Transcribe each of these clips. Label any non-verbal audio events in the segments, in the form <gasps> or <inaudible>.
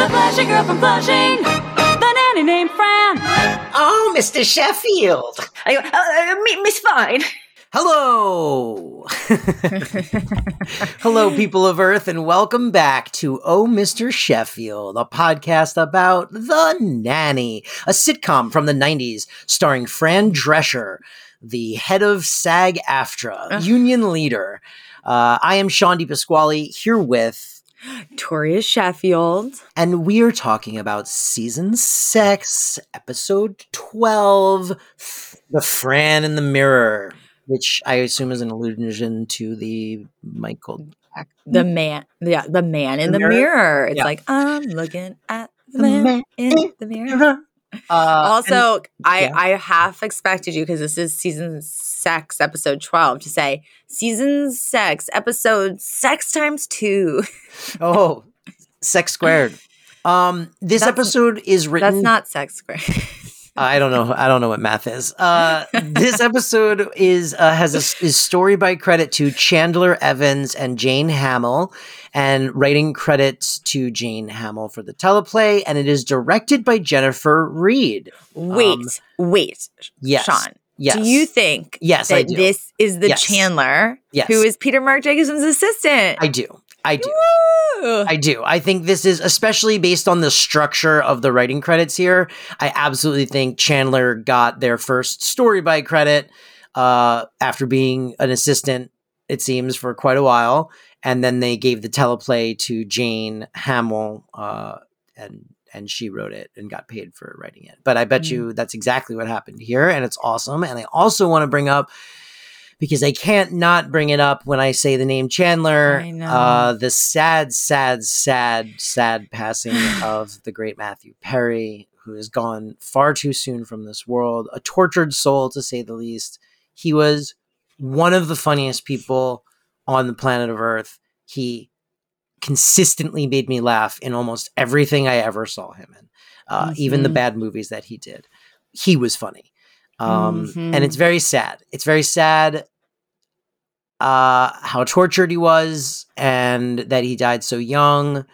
The Flashing Girl from Flushing. The nanny named Fran. Oh, Mr. Sheffield. I uh, uh, Miss Fine. Hello. <laughs> Hello, people of Earth, and welcome back to Oh, Mr. Sheffield, a podcast about The Nanny, a sitcom from the 90s starring Fran Drescher, the head of SAG AFTRA, union leader. Uh, I am Shawn DiPasquale here with, Toria Sheffield. and we are talking about season six, episode 12, The Fran in the Mirror, which I assume is an allusion to the Michael The man, yeah, the man in The the, mirror? mirror. It's Yeah. like I'm looking at the, The man, man in the mirror. Uh, also, I yeah. I half expected you because this is season sex episode twelve to say season sex episode sex times two. <laughs> oh, sex squared. Um, this That's- episode is written. That's not sex squared. <laughs> I don't know. I don't know what math is. Uh, this episode is uh, has a is story by credit to Chandler Evans and Jane Hamill, and writing credits to Jane Hamill for the teleplay, and it is directed by Jennifer Reed. wait, Um, wait, Yes. Shawn. Yes. Do you think Yes, that this is the Yes. Chandler Yes. who is Peter Marc Jacobson's assistant? I do. I do. Woo! I do. I think this is especially based on the structure of the writing credits here. I absolutely think Chandler got their first story by credit uh, after being an assistant, it seems, for quite a while. And then they gave the teleplay to Jane Hamill, uh, and and she wrote it and got paid for writing it. But I bet Mm. you that's exactly what happened here, and it's awesome. And I also want to bring up because I can't not bring it up when I say the name Chandler. Uh, the sad, sad, sad, sad passing of <sighs> the great Matthew Perry, who has gone far too soon from this world. A tortured soul, to say the least. He was one of the funniest people on the planet of Earth. He consistently made me laugh in almost everything I ever saw him in, uh, even the Mhm. bad movies that he did. He was funny. Um, Mhm. And it's very sad. It's very sad uh, how tortured he was and that he died so young.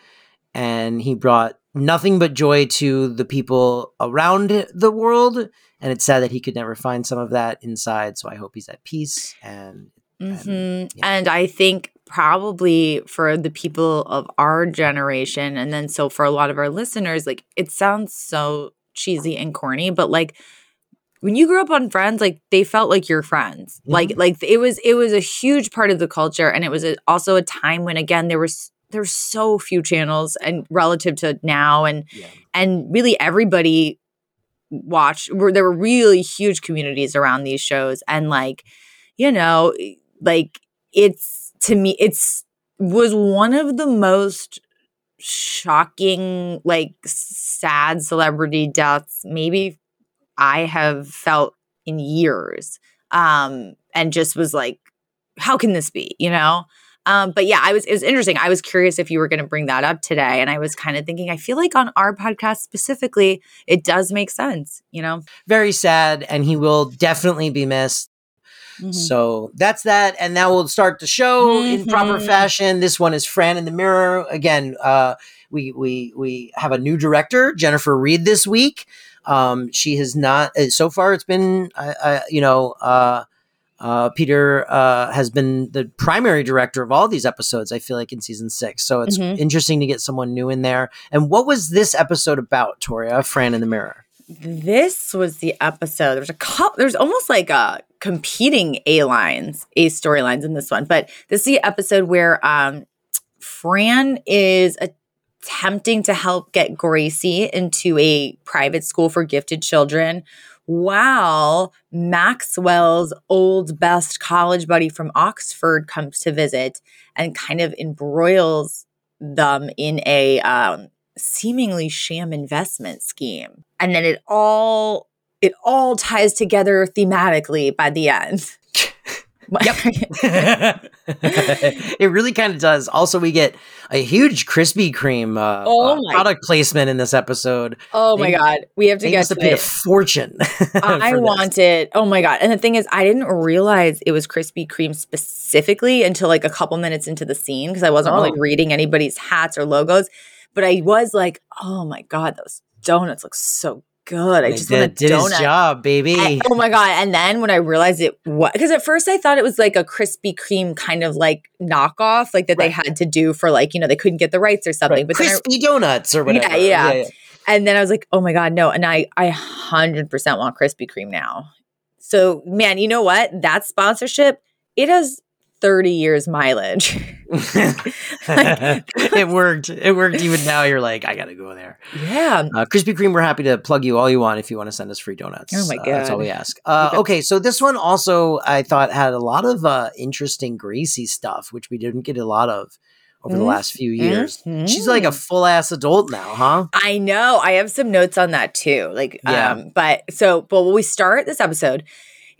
And he brought nothing but joy to the people around the world. And it's sad that he could never find some of that inside. So I hope he's at peace. And Mhm. yeah. And I think probably for the people of our generation, and then so for a lot of our listeners, like it sounds so cheesy and corny, but like when you grew up on Friends, like they felt like your friends. Like mm-hmm. like it was it was a huge part of the culture, and it was a, also a time when again there was there's so few channels and relative to now, and yeah. and really everybody watched were there were really huge communities around these shows and like you know like it's to me it's was one of the most shocking like sad celebrity deaths maybe i have felt in years um and just was like how can this be you know um, but yeah, I was it was interesting. I was curious if you were going to bring that up today, and I was kind of thinking, I feel like on our podcast specifically, it does make sense, you know. Very sad. And he will definitely be missed. Mm-hmm. So that's that. And now we'll start the show in proper Mhm. fashion. This one is Fran in the Mirror. Again, uh, we we we have a new director, Jennifer Reed, this week. Um, she has not uh, so far. It's been uh, uh, you know uh, uh, Peter uh, has been the primary director of all these episodes. I feel like in season six, so it's Mhm. interesting to get someone new in there. And what was this episode about, Toria? Fran in the Mirror. This was the episode. There's a couple. There's almost like a competing A lines, A storylines in this one. But this is the episode where um, Fran is attempting to help get Gracie into a private school for gifted children, while Maxwell's old best college buddy from Oxford comes to visit and kind of embroils them in a um, seemingly sham investment scheme. And then it all it all ties together thematically by the end. <laughs> Yep. <laughs> it really kind of does. Also, we get a huge Krispy Kreme uh, Oh uh, product placement in this episode. oh my god, we have to They get to have paid a it. fortune. <laughs> I this. wanted. Oh my god! And the thing is, I didn't realize it was Krispy Kreme specifically until like a couple minutes into the scene because I wasn't Oh. really reading anybody's hats or logos. But I was like, oh my god, those donuts look so good. I just want a did, did his donut. job, baby. And- oh my god! And then when I realized it was because at first I thought it was like a Krispy Kreme kind of like knockoff, like that they had to do for like you know they couldn't get the rights or something. Right. But then I, crispy donuts or Yeah, whatever. yeah. and then I was like, oh my god, no! And I I hundred percent want Krispy Kreme now. So man, you know what? That sponsorship it has thirty years mileage. <laughs> <laughs> it worked. It worked. Even now, you're like, I gotta go there. yeah. Uh, Krispy Kreme, we're happy to plug you all you want if you want to send us free donuts. Oh my Uh, that's all we ask. Uh, Okay. so this one also I thought had a lot of uh, interesting Gracie stuff, which we didn't get a lot of over the last few years. mhm. She's like a full ass adult now, huh? I know. I have some notes on that too. Like, Yeah. um, but so, but when we start this episode,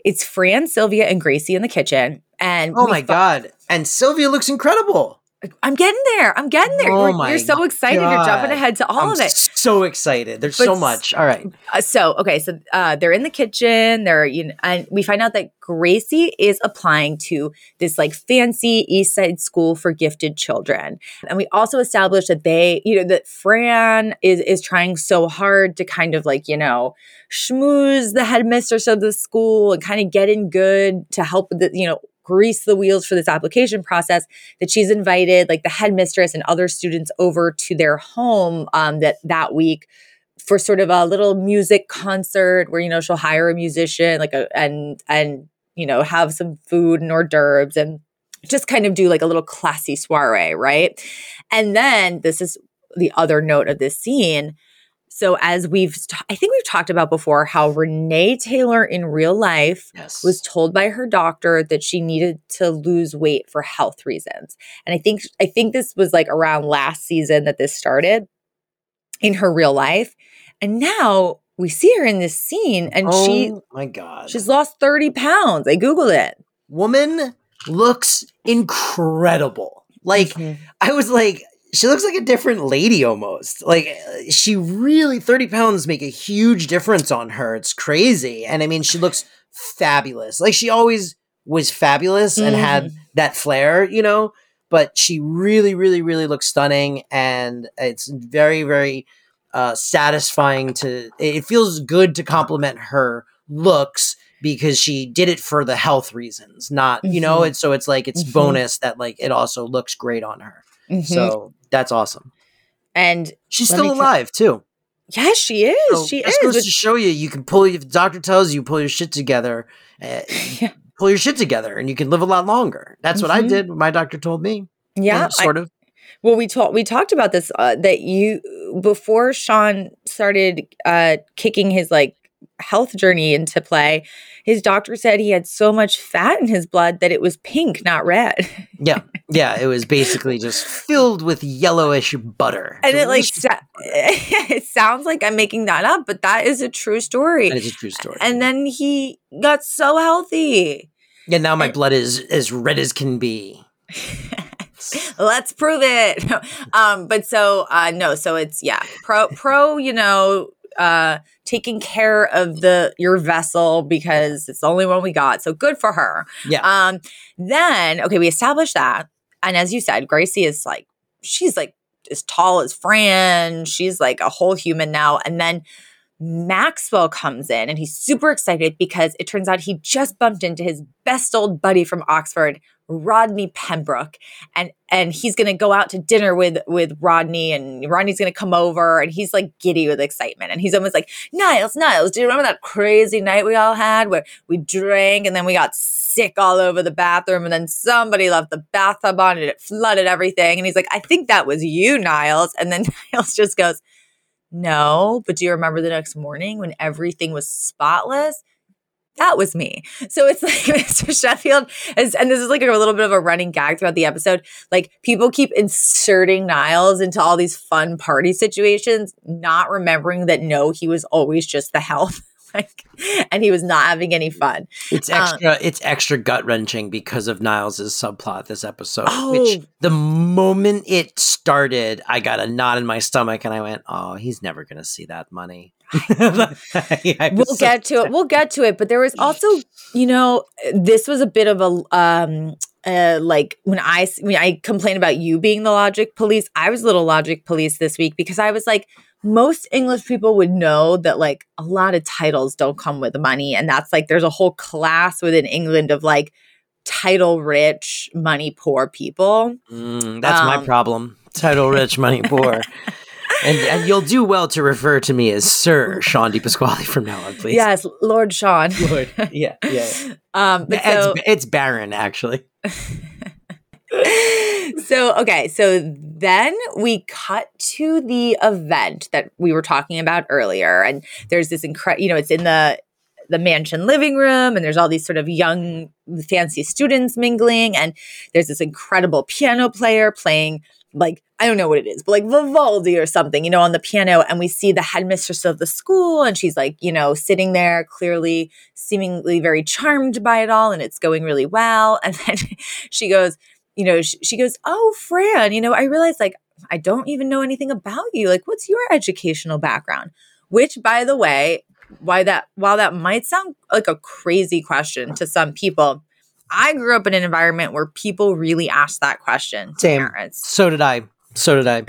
it's Fran, Sylvia, and Gracie in the kitchen. And Oh my god! And Sylvia looks incredible. I'm getting there. I'm getting there. Oh my You're so excited. You're jumping ahead to all I'm of it. so excited. There's But so much. All right. Uh, so okay, so uh, they're in the kitchen. They're you know, and we find out that Gracie is applying to this like fancy East Side school for gifted children, and we also established that they, you know, that Fran is is trying so hard to kind of like you know schmooze the headmistress of the school and kind of get in good to help with the you know grease the wheels for this application process that she's invited like the headmistress and other students over to their home um, that that week for sort of a little music concert where you know she'll hire a musician like a and and you know have some food and hors d'oeuvres and just kind of do like a little classy soiree right? And then this is the other note of this scene so as we've t- i think we've talked about before how renee taylor in real life Yes. was told by her doctor that she needed to lose weight for health reasons. And I think I think this was like around last season that this started in her real life. And now we see her in this scene and oh she my god. she's lost 30 pounds. I googled it. woman looks incredible. Like mm-hmm. I was like, she looks like a different lady almost. Like uh, she really, 30 pounds make a huge difference on her. It's crazy. And I mean, she looks fabulous. Like she always was fabulous and had that flair, you know, but she really, really, really looks stunning. And it's very, very uh, satisfying to, it feels good to compliment her looks because she did it for the health reasons, not, you know, Mhm. it's so it's like it's Mhm. bonus that like it also looks great on her. Mhm. So that's awesome. and She's still alive too. yes, she is. So she is. goes But- to show you you can pull if the doctor tells you pull your shit together, uh, <laughs> Yeah. pull your shit together, and you can live a lot longer. That's what I Mhm. did. My doctor told me. yeah, Uh, I- sort of. Well, we talked we talked about this uh, that you before Shawn started uh, kicking his like health journey into play. His doctor said he had so much fat in his blood that it was pink, not red, Yeah, <laughs> yeah. It was basically just filled with yellowish butter, and it like Delicious. sa- <laughs> it sounds like I'm making that up, but that is a true story. That is a true story. And then he got so healthy. yeah, now my and- blood is as red as can be. <laughs> Let's prove it. um, but so uh no, so it's yeah, pro pro, you know, uh taking care of the your vessel because it's the only one we got. So good for her. Yeah. Um then okay, we established that. And as you said, Gracie is like she's like as tall as Fran. She's like a whole human now. And then Maxwell comes in and he's super excited because it turns out he just bumped into his best old buddy from Oxford, Rodney Pembroke, and and he's gonna go out to dinner with with Rodney, and Rodney's gonna come over, and he's like giddy with excitement, and he's almost like Niles, Niles, do you remember that crazy night we all had where we drank and then we got sick all over the bathroom, and then somebody left the bathtub on and it flooded everything, and he's like, I think that was you, Niles, and then <laughs> Niles just goes. No, but do you remember the next morning when everything was spotless? That was me. So it's <laughs> like Mr. Sheffield, is, and this is like a little bit of a running gag throughout the episode. Like people keep inserting Niles into all these fun party situations, not remembering that no, he was always just the health. <laughs> like, and he was not having any fun. It's Uh, extra. it's extra gut wrenching because of Niles's subplot this episode. Oh. Which the moment it started, I got a knot in my stomach, and I went, "Oh, he's never gonna see that money." <laughs> <laughs> We'll so get to it. We'll get to it. But there was also, you know, this was a bit of a um uh, like when I when I complain about you being the logic police, I was a little logic police this week because I was like, most English people would know that like a lot of titles don't come with money, and that's like there's a whole class within England of like title rich, money poor people. Mm, that's my Um, problem. Title rich, money poor. <laughs> and, and you'll do well to refer to me as Sir Shawn Di Pasquale from now on, please. Yes, Lord Shawn. Lord. <laughs> Yeah, yeah. um, but it's, so, it's Baron, actually. <laughs> so okay so then we cut to the event that we were talking about earlier and there's this incredible you know it's in the the mansion living room and there's all these sort of young fancy students mingling and there's this incredible piano player playing like I don't know what it is, but like Vivaldi or something, you know, on the piano. And we see the headmistress of the school, and she's like, you know, sitting there, clearly, seemingly very charmed by it all, and it's going really well. And <laughs> then she goes, you know, sh- she goes, Oh, Fran, you know, I realized like I don't even know anything about you. Like, what's your educational background? Which, by the way, why that while that might sound like a crazy question to some people, I grew up in an environment where people really asked that question to Same. parents. So did I. So did I.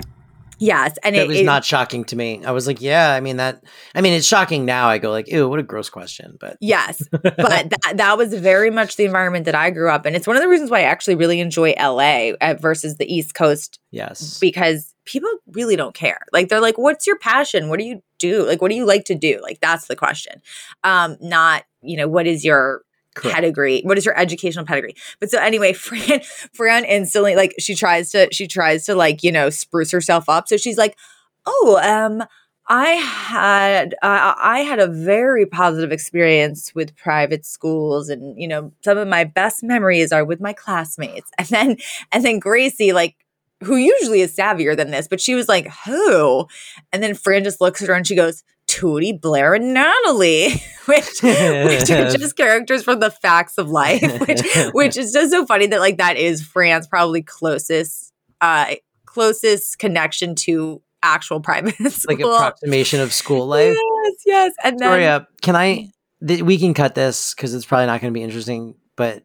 Yes, and It it was not shocking to me. I was like, yeah, I mean that I mean it's shocking now. I go like, ew, what a gross question. But Yes, <laughs> but that, that was very much the environment that I grew up in. It's one of the reasons why I actually really enjoy LA uh, versus the East Coast yes. because people really don't care. Like they're like, "What's your passion? What do you do? Like, what do you like to do?" Like that's the question. Um, not you know what is your Correct. pedigree? What is your educational pedigree? But so anyway, <laughs> Fran, Fran instantly like she tries to she tries to like you know spruce herself up. So she's like, "Oh, um." I had uh, I had a very positive experience with private schools, and you know some of my best memories are with my classmates. And then and then Gracie, like who usually is savvier than this, but she was like, "Who?" And then Fran just looks at her and she goes, "Tootie, Blair, and Natalie," <laughs> which which are <laughs> just characters from the facts of life, <laughs> which which is just so funny that like that is Fran's probably closest uh closest connection to actual private school. like approximation of school life. Yes, yes. And then Victoria, can I? Th- we can cut this because it's probably not going to be interesting. But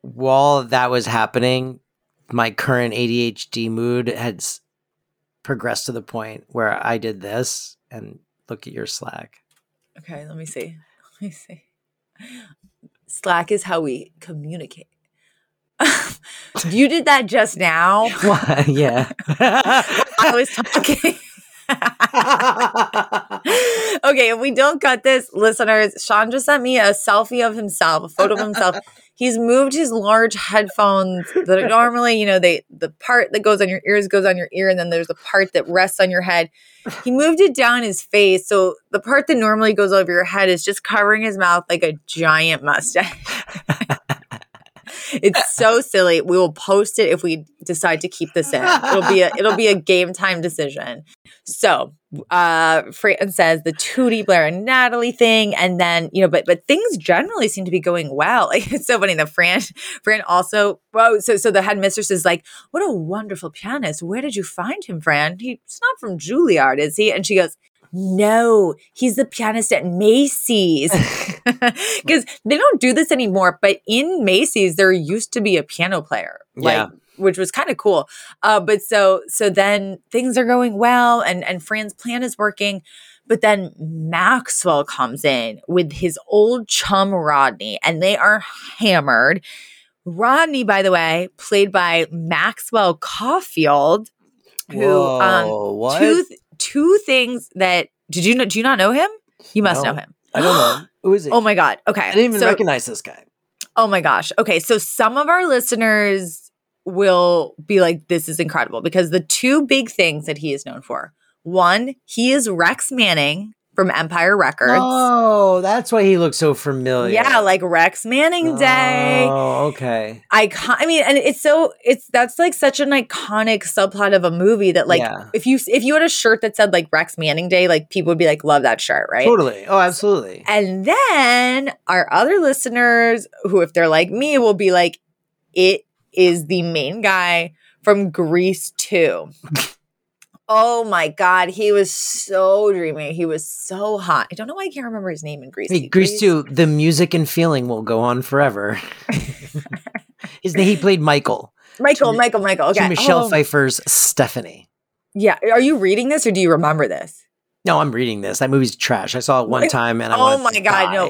while that was happening, my current ADHD mood had s- progressed to the point where I did this and look at your Slack. Okay, let me see. <laughs> Let me see. Slack is how we communicate. <laughs> you did that just now. <laughs> Yeah. I was talking. <laughs> okay, if we don't cut this, listeners, Shawn just sent me a selfie of himself, a photo of himself. <laughs> He's moved his large headphones that are normally, you know, they the part that goes on your ears goes on your ear, and then there's a part that rests on your head. He moved it down his face, so the part that normally goes over your head is just covering his mouth like a giant mustache. <laughs> it's so silly. We will post it if we decide to keep this in. It'll be a it'll be a game time decision. So uh Fran says the Tootie Blair and Natalie thing, and then you know, but but things generally seem to be going well. <laughs> Like it's so funny. The Fran Fran also whoa, so so the headmistress is like, What a wonderful pianist. Where did you find him, Fran? He's not from Juilliard, is he? And she goes, no, he's the pianist at Macy's. <laughs> <laughs> Because they don't do this anymore. But in Macy's, there used to be a piano player. Like, Yeah. which was kind of cool. Uh, but so so then things are going well and and Fran's plan is working. But then Maxwell comes in with his old chum Rodney, and they are hammered. Rodney, by the way, played by Maxwell Caulfield, who um Whoa, what? two th- two things that did you know do you not know him? You must No. know him. I don't know. <gasps> Who is it? Oh my god. Okay. I didn't even so, recognize this guy. Oh my gosh. Okay. So some of our listeners will be like, this is incredible because the two big things that he is known for one, he is Rex Manning from Empire Records. Oh, that's why he looks so familiar. Yeah, like Rex Manning Day. Oh, okay. Icon- I mean, and it's so it's that's like such an iconic subplot of a movie that like Yeah. if you if you had a shirt that said like Rex Manning Day, like people would be like, love that shirt, right? Totally. Oh, absolutely. And then our other listeners, who, if they're like me, will be like, it is the main guy from Grease 2. <laughs> oh my God. He was so dreamy. He was so hot. I don't know why I can't remember his name in Grease. Hey, Grease 2, the music and feeling will go on forever. <laughs> His name he played Michael. Michael, to- Michael, Michael. Okay. Michelle Oh, Pfeiffer's Stephanie. Yeah. Are you reading this or do you remember this? No, I'm reading this. That movie's trash. I saw it one time and I Oh my god, die. no.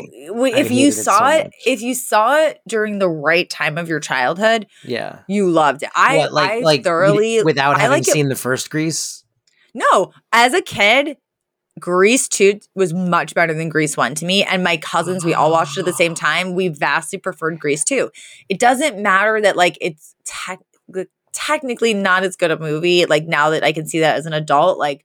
If you hated it saw so it, if you saw it during the right time of your childhood, Yeah. you loved it. I What, like I like thoroughly without I having like it- seen the first Grease. No, as a kid, Grease 2 was much better than Grease 1 to me. And my cousins, we all watched it at the same ah. time. We vastly preferred Grease 2. It doesn't matter that, like, it's tech technically not as good a movie. Like, now that I can see that as an adult, like,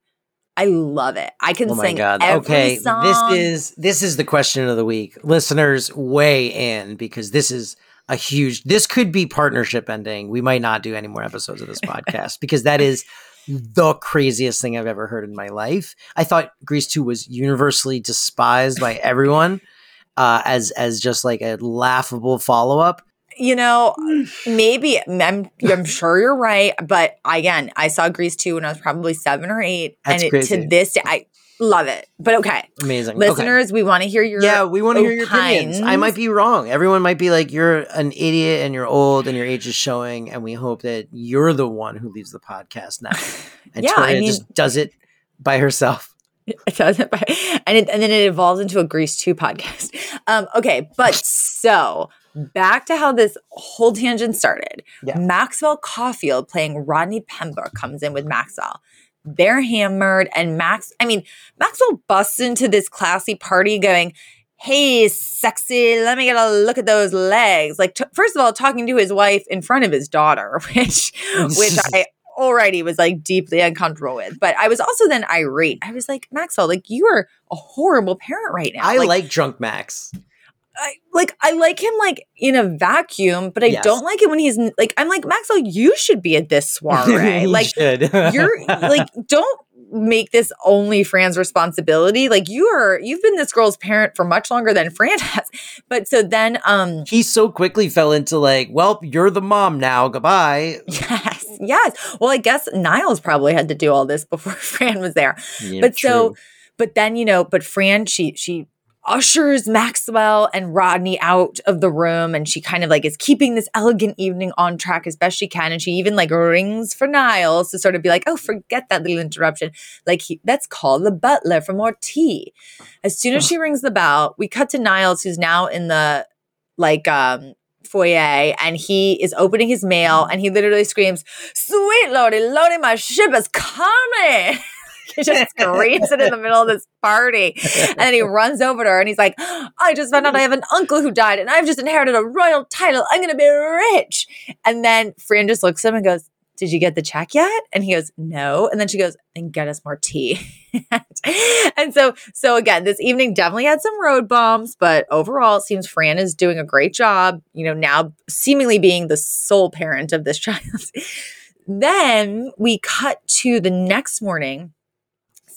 I love it. I can Oh my sing god. Okay, song. this is this is the question of the week. Listeners, weigh in because this is a huge this could be partnership ending. We might not do any more episodes of this <laughs> podcast because that is the craziest thing I've ever heard in my life. I thought Grease 2 was universally despised by <laughs> everyone uh, as as just like a laughable follow-up. you know, <sighs> maybe I'm, I'm sure you're right, but again, I saw Grease 2 when I was probably seven or eight, That's and it, to this day, I love it. But okay, Amazing. Okay. listeners, we want to hear your Yeah, we want to hear your opinions. I might be wrong. Everyone might be like, you're an idiot and you're old and your age is showing. And we hope that you're the one who leaves the podcast now. <laughs> And Yeah, I Toria mean- just does it by herself. <laughs> It doesn't, but- and it, and then it evolves into a Grease 2 podcast. <laughs> Um, okay, but so back to how this whole tangent started. Yeah. Maxwell Caulfield playing Rodney Pembroke comes in with Maxwell. They're hammered, and Max, I mean, Maxwell busts into this classy party going, Hey, sexy, let me get a look at those legs. Like, t- first of all, talking to his wife in front of his daughter, <laughs> which which <laughs> I already was like deeply uncomfortable with. But I was also then irate. I was like, Maxwell, like you are a horrible parent right now. I like, drunk Max. I, like I like him like in a vacuum, but I Yes. don't like it when he's like I'm like Maxwell. You should be at this <laughs> soiree. You like you're like <laughs> don't make this only Fran's responsibility. Like you are you've been this girl's parent for much longer than Fran <laughs> has. But so then um he so quickly fell into like, well, you're the mom now. Goodbye. yes, yes. Well, I guess Niles probably had to do all this before Fran was there. Yeah, but so but then you know but fran she she ushers maxwell and rodney out of the room and she kind of like is keeping this elegant evening on track as best she can and she even like rings for niles to sort of be like oh forget that little interruption. Like he, let's call the butler for more tea as soon as she rings the bell we cut to niles who's now in the like um foyer and he is opening his mail and he literally screams sweet lordy lordy my ship is coming <laughs> he just screams it in the middle of this party. And then he runs over to her and he's like, I just found out I have an uncle who died and I've just inherited a royal title. I'm going to be rich. And then Fran just looks at him and goes, Did you get the check yet? And he goes, No. And then she goes, Then get us more tea. <laughs> and so, so again, this evening definitely had some road bumps, but overall, it seems Fran is doing a great job, you know, now seemingly being the sole parent of this <laughs> child. then we cut to the next morning.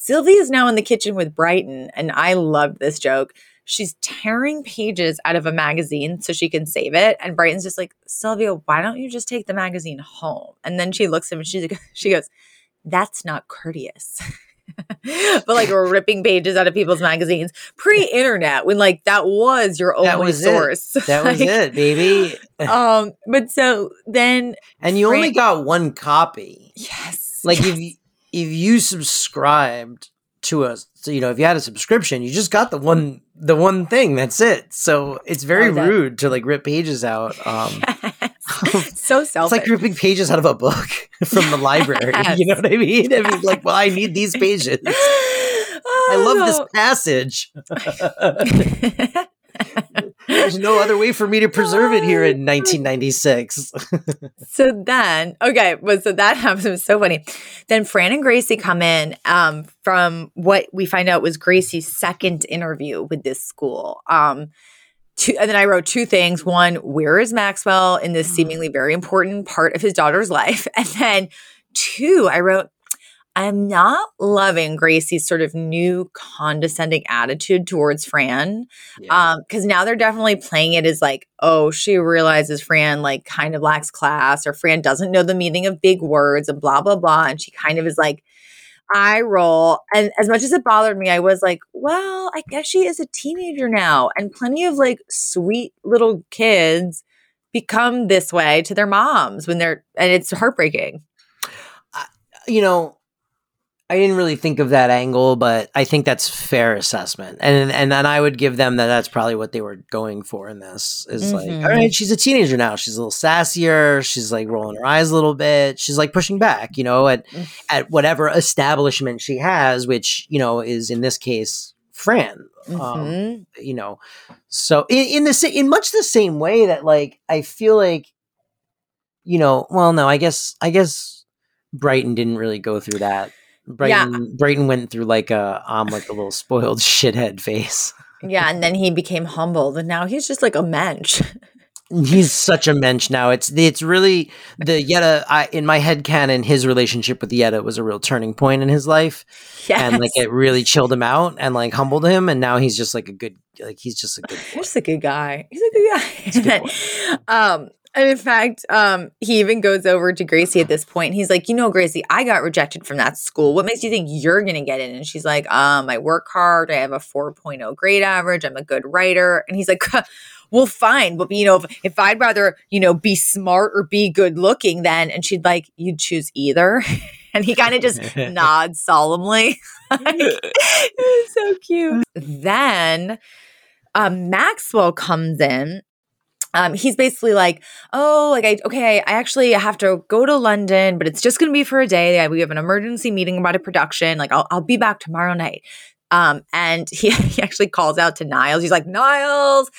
Sylvie is now in the kitchen with Brighton, and I loved this joke. She's tearing pages out of a magazine so she can save it. And Brighton's just like, Sylvia, why don't you just take the magazine home? And then she looks at him and she's, <laughs> she goes, That's not courteous. <laughs> but like ripping pages out of people's magazines pre-internet when like that was your That only was it. source. <laughs> That was Like, it, baby. Um, but so then And you only got one copy. yes. Like yes. if you, if you subscribed to us, so you know, if you had a subscription, you just got the one the one thing. That's it. So it's very Oh, that- rude to like rip pages out. Um, <laughs> so it's like ripping pages out of a book <laughs> from the library. You know what I mean? I mean, like, well, I need these <laughs> pages. I love this passage. There's no other way for me to preserve it here in <laughs> 1996. <laughs> so then, okay, but so that <laughs> happens. It was so funny. Then Fran and Gracie come in um, from what we find out was Gracie's second interview with this school. Um, two, and then I wrote two things. One, where is Maxwell in this seemingly very important part of his daughter's life? And then two, I wrote, I'm not loving Gracie's sort of new condescending attitude towards Fran. Um, because now they're definitely playing it as like, oh, she realizes Fran like kind of lacks class, or Fran doesn't know the meaning of big words and blah blah blah. And she kind of is like, I roll. And as much as it bothered me, I was like, well, I guess she is a teenager now, and plenty of like sweet little kids become this way to their moms when they're and it's heartbreaking. you know, I didn't really think of that angle, but I think that's fair assessment, and and and I would give them that that's probably what they were going for in this. Is Mhm. like, all right, she's a teenager now. She's a little sassier. She's like rolling her eyes a little bit. She's like pushing back, you know, at Mm. at whatever establishment she has, which you know is in this case Fran. Um, Mhm. you know, so in, in the in much the same way that like I feel like, you know, well, no, I guess I guess Brighton didn't really go through that. Brighton Brighton went through like a I'm like a little spoiled <laughs> shithead face. yeah, and then he became humbled, and now he's just like a mensch. <laughs> He's such a mensch now. It's it's really the Yetta. I in my head canon, his relationship with Yetta was a real turning point in his life, yes. and like it really chilled him out and like humbled him. And now he's just like a good, like he's just a good. <sighs> boy. He's a good guy. He's a good guy. A good um, and in fact, um, he even goes over to Gracie at this point. He's like, you know, Gracie, I got rejected from that school. What makes you think you're gonna get in? And she's like, um, I work hard. I have a 4.0 grade average. I'm a good writer. And he's like, <laughs> well, fine, but you know, if, if I'd rather, you know, be smart or be good looking, then, and she'd like, you'd choose either. <laughs> And he kind of just <laughs> nods solemnly. Like, so cute. Then um, Maxwell comes in. Um, he's basically like, oh, like I okay, I actually have to go to London, but it's just gonna be for a day. We have an emergency meeting about a production. Like I'll I'll be back tomorrow night. Um, and <laughs> he, he actually calls out to Niles. He's like, Niles.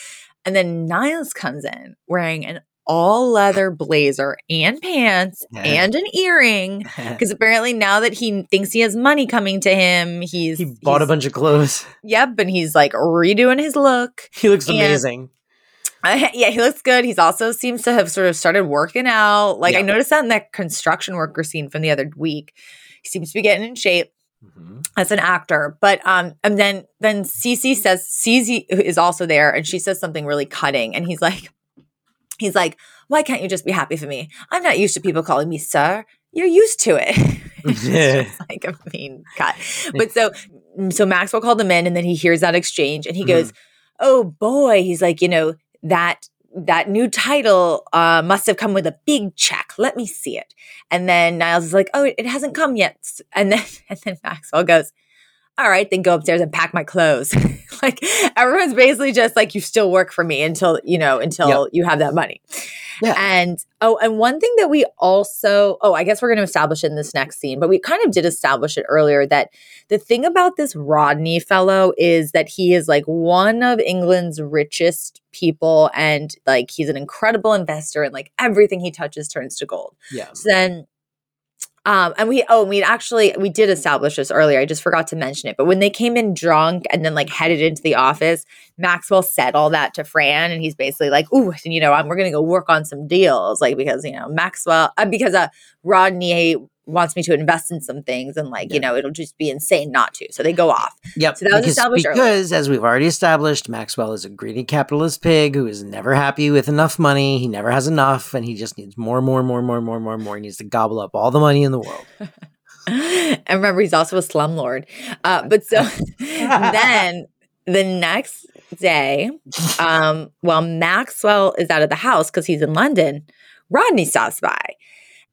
And then Niles comes in wearing an all leather blazer and pants <laughs> and an earring. <laughs> Because apparently now that he thinks he has money coming to him, he's he bought a bunch of clothes. Yep, and he's like redoing his look. He looks And- amazing. Uh, <laughs> yeah, he looks good. He's also seems to have sort of started working out. Like I noticed that in that construction worker scene from the other week. He seems to be getting in shape Mhm. as an actor. But um, and then then Cece says Cece is also there, and she says something really cutting, and he's like, he's like, why can't you just be happy for me? I'm not used to people calling me sir. You're used to it. <laughs> it's just like a mean cut. <laughs> But so so Maxwell called him in, and then he hears that exchange, and he goes, "Oh boy," he's like, you know that that new title uh, must have come with a big check. Let me see it. And then Niles is like, "Oh, it, it hasn't come yet." And then <laughs> and then Maxwell goes, "All right, then go upstairs and pack my clothes." <laughs> like everyone's basically just like, "You still work for me until you know until you have that money." Yeah. And oh, and one thing that we also oh, I guess we're going to establish it in this next scene, but we kind of did establish it earlier that the thing about this Rodney fellow is that he is like one of England's richest people and like he's an incredible investor and like everything he touches turns to gold. Yeah. So then um and we oh we actually we did establish this earlier. I just forgot to mention it. But when they came in drunk and then like headed into the office, Maxwell said all that to Fran and he's basically like, "Ooh, you know, I'm we're going to go work on some deals like because, you know, Maxwell uh, because uh Rodney wants me to invest in some things and like, Yeah. you know, it'll just be insane not to. So they go off. Yep. So that was because, established because as we've already established, Maxwell is a greedy capitalist pig who is never happy with enough money. He never has enough, and he just needs more, more, more, more, more, more, more. He needs to gobble up all the money in the world. <laughs> and remember, he's also a slumlord. Uh, but so <laughs> then the next day, um, while Maxwell is out of the house because he's in London, Rodney stops by.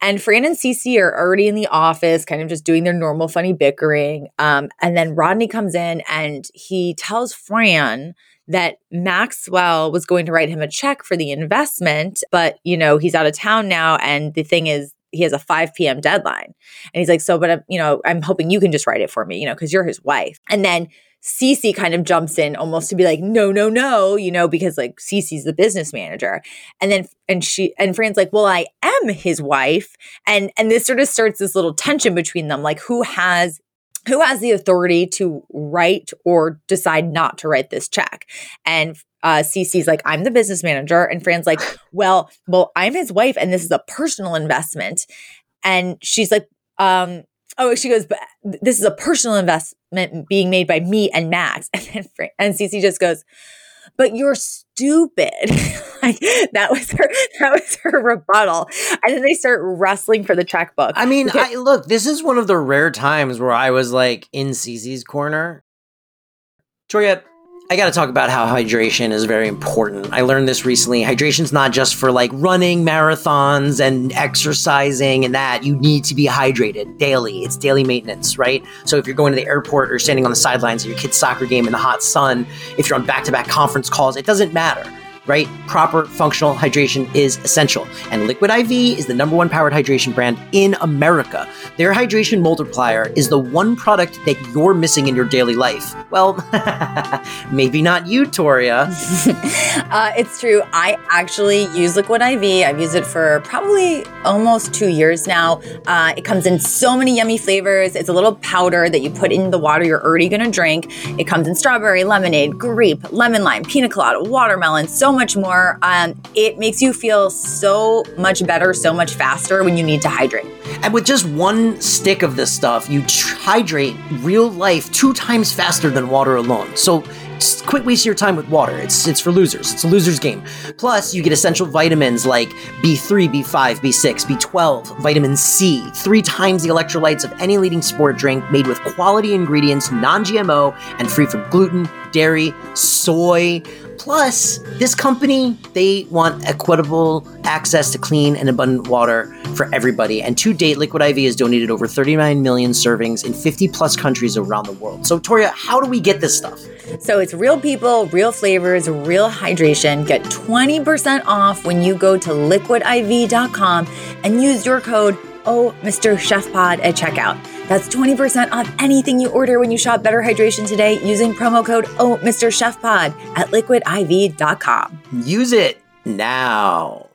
And Fran and Cece are already in the office, kind of just doing their normal funny bickering. Um, and then Rodney comes in and he tells Fran that Maxwell was going to write him a check for the investment, but you know, he's out of town now. And the thing is, he has a 5 p.m. deadline. And he's like, so, but I'm, you know, I'm hoping you can just write it for me, you know, because you're his wife. And then Cece kind of jumps in almost to be like, no, no, no, you know, because like Cece's the business manager. And then and she and Fran's like, well, I am his wife. And and this sort of starts this little tension between them, like who has who has the authority to write or decide not to write this check? And uh, Cece's like, I'm the business manager. And Fran's like, <laughs> well, well, I'm his wife and this is a personal investment. And she's like, um, oh, she goes, but this is a personal investment being made by me and Max. <laughs> And then and Cece just goes, but you're stupid. <laughs> like that was her, that was her rebuttal. And then they start wrestling for the checkbook. I mean. I look, this is one of the rare times where I was like in Cece's corner. Juliet, I got to talk about how hydration is very important. I learned this recently. Hydration's not just for like running marathons and exercising and that. You need to be hydrated daily. It's daily maintenance, right? So if you're going to the airport or standing on the sidelines of your kid's soccer game in the hot sun, if you're on back to back conference calls, it doesn't matter right? Proper functional hydration is essential. And Liquid IV is the number one powered hydration brand in America. Their hydration multiplier is the one product that you're missing in your daily life. Well, <laughs> maybe not you, Toria. <laughs> uh, it's true. I actually use Liquid IV. I've used it for probably almost two years now. Uh, it comes in so many yummy flavors. It's a little powder that you put in the water you're already going to drink. It comes in strawberry, lemonade, grape, lemon lime, pina colada, watermelon, so much more. Um, it makes you feel so much better, so much faster when you need to hydrate. And with just one stick of this stuff, you hydrate real life two times faster than water alone. So quit wasting your time with water. It's it's for losers. It's a loser's game. Plus, you get essential vitamins like B3, B5, B6, B12, vitamin C, three times the electrolytes of any leading sport drink, made with quality ingredients, non-GMO, and free from gluten, dairy, soy. Plus, this company, they want equitable access to clean and abundant water for everybody. And to date, Liquid IV has donated over 39 million servings in 50 plus countries around the world. So, Toria, how do we get this stuff? So it's real people, real flavors, real hydration. Get 20% off when you go to liquidiv.com and use your code Oh Mr. Sheff Pod at checkout. That's 20% off anything you order when you shop Better Hydration today using promo code Oh Mr. Sheff Pod at liquidiv.com. Use it now.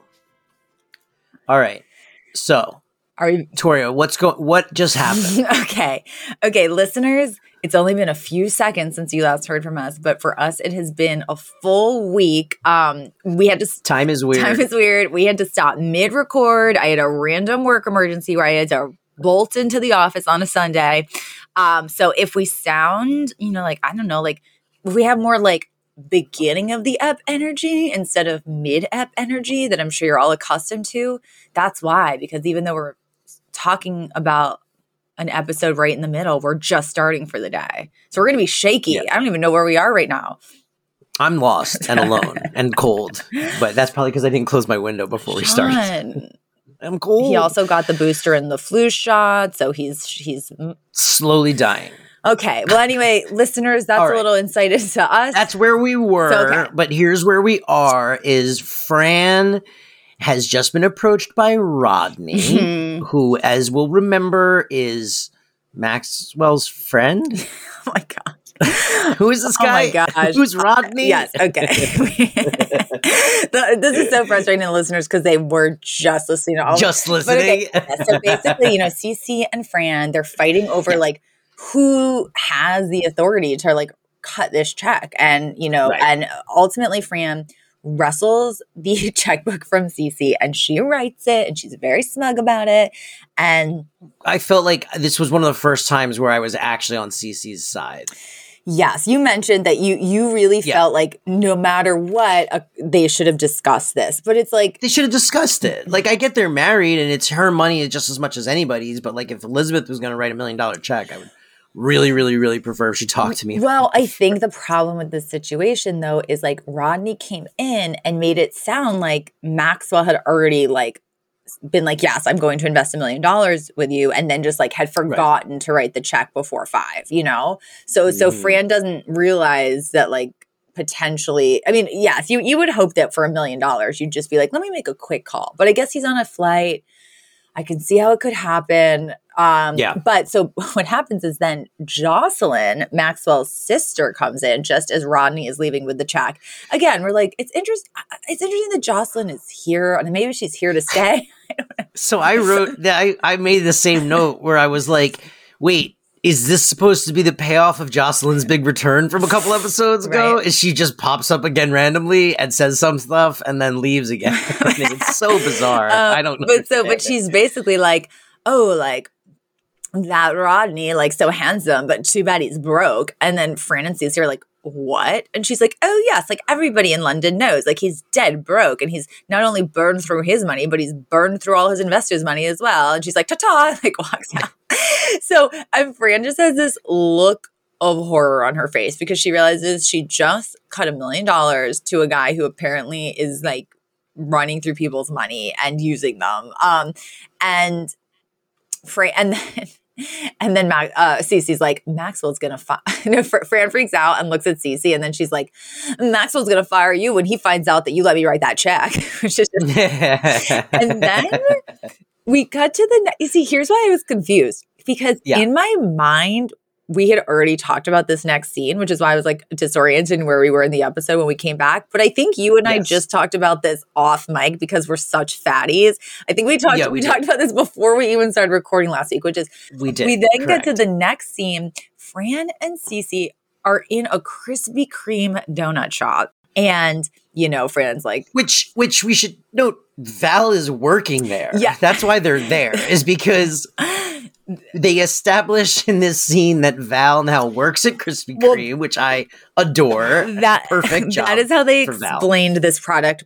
All right. So, are you Toria, what's going what just happened? <laughs> okay. Okay, listeners, it's only been a few seconds since you last heard from us, but for us it has been a full week. Um we had to Time is weird. Time is weird. We had to stop mid-record. I had a random work emergency where I had to bolt into the office on a Sunday. Um, so if we sound, you know, like, I don't know, like if we have more like beginning of the ep energy instead of mid ep energy that I'm sure you're all accustomed to, that's why. Because even though we're talking about an episode right in the middle, we're just starting for the day. So we're going to be shaky. Yeah. I don't even know where we are right now. I'm lost and alone <laughs> and cold, but that's probably because I didn't close my window before we started. I'm cool. He also got the booster and the flu shot, so he's he's slowly dying. Okay. Well, anyway, listeners, that's right. a little insight into us. That's where we were, so, okay. but here's where we are. Is Fran has just been approached by Rodney, mm-hmm. who, as we'll remember, is Maxwell's friend. <laughs> oh my god. Who is this guy? Oh my gosh. Who's Rodney? yes. Okay. <laughs> this is so frustrating to listeners because they were just listening to all just listening. Okay, so basically, you know, Cece and Fran, they're fighting over like who has the authority to like cut this check, and you know, right. and ultimately, Fran wrestles the <laughs> checkbook from Cece and she writes it and she's very smug about it. And I felt like this was one of the first times where I was actually on Cece's side. Yes, you mentioned that you you really yeah. felt like no matter what uh, they should have discussed this, but it's like they should have discussed it. Like I get they're married and it's her money just as much as anybody's, but like if Elizabeth was going to write a million dollar check, I would really, really, really prefer if she talked to me. Well, I think the problem with this situation though is like Rodney came in and made it sound like Maxwell had already like been like, yes, I'm going to invest a million dollars with you, and then just like had forgotten right. to write the check before five, you know? So, mm-hmm. so Fran doesn't realize that like potentially, I mean, yes, you, you would hope that for a million dollars, you'd just be like, let me make a quick call. But I guess he's on a flight. I can see how it could happen. Um, yeah. But so <laughs> what happens is then Jocelyn, Maxwell's sister, comes in just as Rodney is leaving with the check. Again, we're like, it's interesting. It's interesting that Jocelyn is here, and maybe she's here to stay. <laughs> so I wrote that I, I made the same note where I was like, wait, is this supposed to be the payoff of Jocelyn's big return from a couple episodes ago? Right. Is she just pops up again randomly and says some stuff and then leaves again? <laughs> it's so bizarre. Um, I don't know. But so, but she's basically like, oh, like that Rodney, like so handsome, but too bad he's broke. And then Fran and Cece are like, what? And she's like, oh, yes, like everybody in London knows, like he's dead broke and he's not only burned through his money, but he's burned through all his investors' money as well. And she's like, ta ta, <laughs> like walks out. <laughs> so, and Fran just has this look of horror on her face because she realizes she just cut a million dollars to a guy who apparently is like running through people's money and using them. Um, and Fran, and then. And then Mac, uh, Cece's like, Maxwell's gonna fire. <laughs> no, Fr- Fran freaks out and looks at Cece, and then she's like, Maxwell's gonna fire you when he finds out that you let me write that check. <laughs> Which is just <laughs> and then we cut to the ne- you see here's why i was confused because Yeah. in my mind we had already talked about this next scene which is why i was like disoriented in where we were in the episode when we came back. But i think you and i just talked about this off mic because we're such fatties. I think we talked Yeah, we, we talked about this before we even started recording last week which is we did. we then get to the next scene. Fran and Cece are in a krispy kreme donut shop. And you know fran's like which which we should note val is working there. Yeah. that's why they're there is because <laughs> they establish in this scene that val now works at krispy Well, kreme which i adore that <laughs> perfect <laughs> job That is how they for Val. explained this product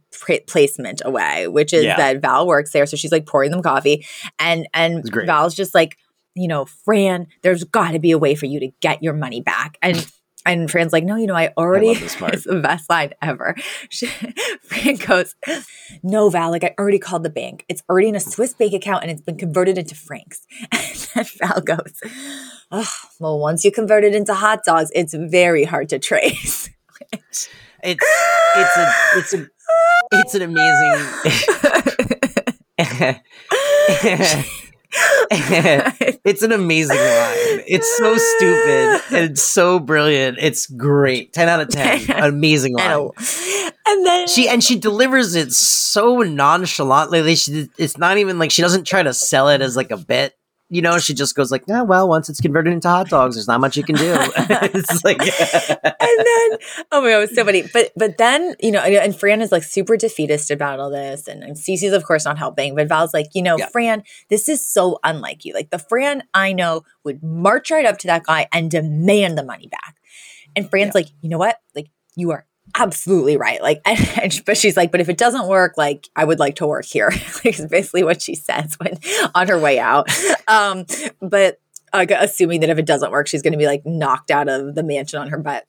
placement away, which is Yeah. that Val works there, so she's like pouring them coffee, and and Val's just like, you know, Fran, there's got to be a way for you to get your money back, and. And Fran's like, no, you know, I already. love <laughs> this part. it's the best line ever. <laughs> She, Fran goes, no, Val, like I already called the bank. It's already in a Swiss bank account and it's been converted into francs. <laughs> And then Val goes, oh, well, once you convert it into hot dogs, it's very hard to trace. it's it's a it's a it's an amazing <laughs> it's an amazing line. It's so stupid and it's so brilliant. It's great. 10 out of 10. <laughs> Amazing line. and, and then She and she delivers it so nonchalantly. She, it's not even like she doesn't try to sell it as like a bit. You know, she just goes like, "Yeah, well, once it's converted into hot dogs, there's not much you can do." <laughs> <laughs> it's like, and then oh my god, it was so funny. But but then you know, and Fran is like super defeatist about all this, and, and Cece's of course not helping. But Val's like, you know, Yeah. Fran, this is so unlike you. Like the Fran I know would march right up to that guy and demand the money back. And Fran's like, you know what? Like you are absolutely right. Like, <laughs> and, but she's like, but if it doesn't work, like I would like to work here. <laughs> like, is basically what she says when on her way out. <laughs> Um, but uh, assuming that if it doesn't work, she's going to be like knocked out of the mansion on her butt.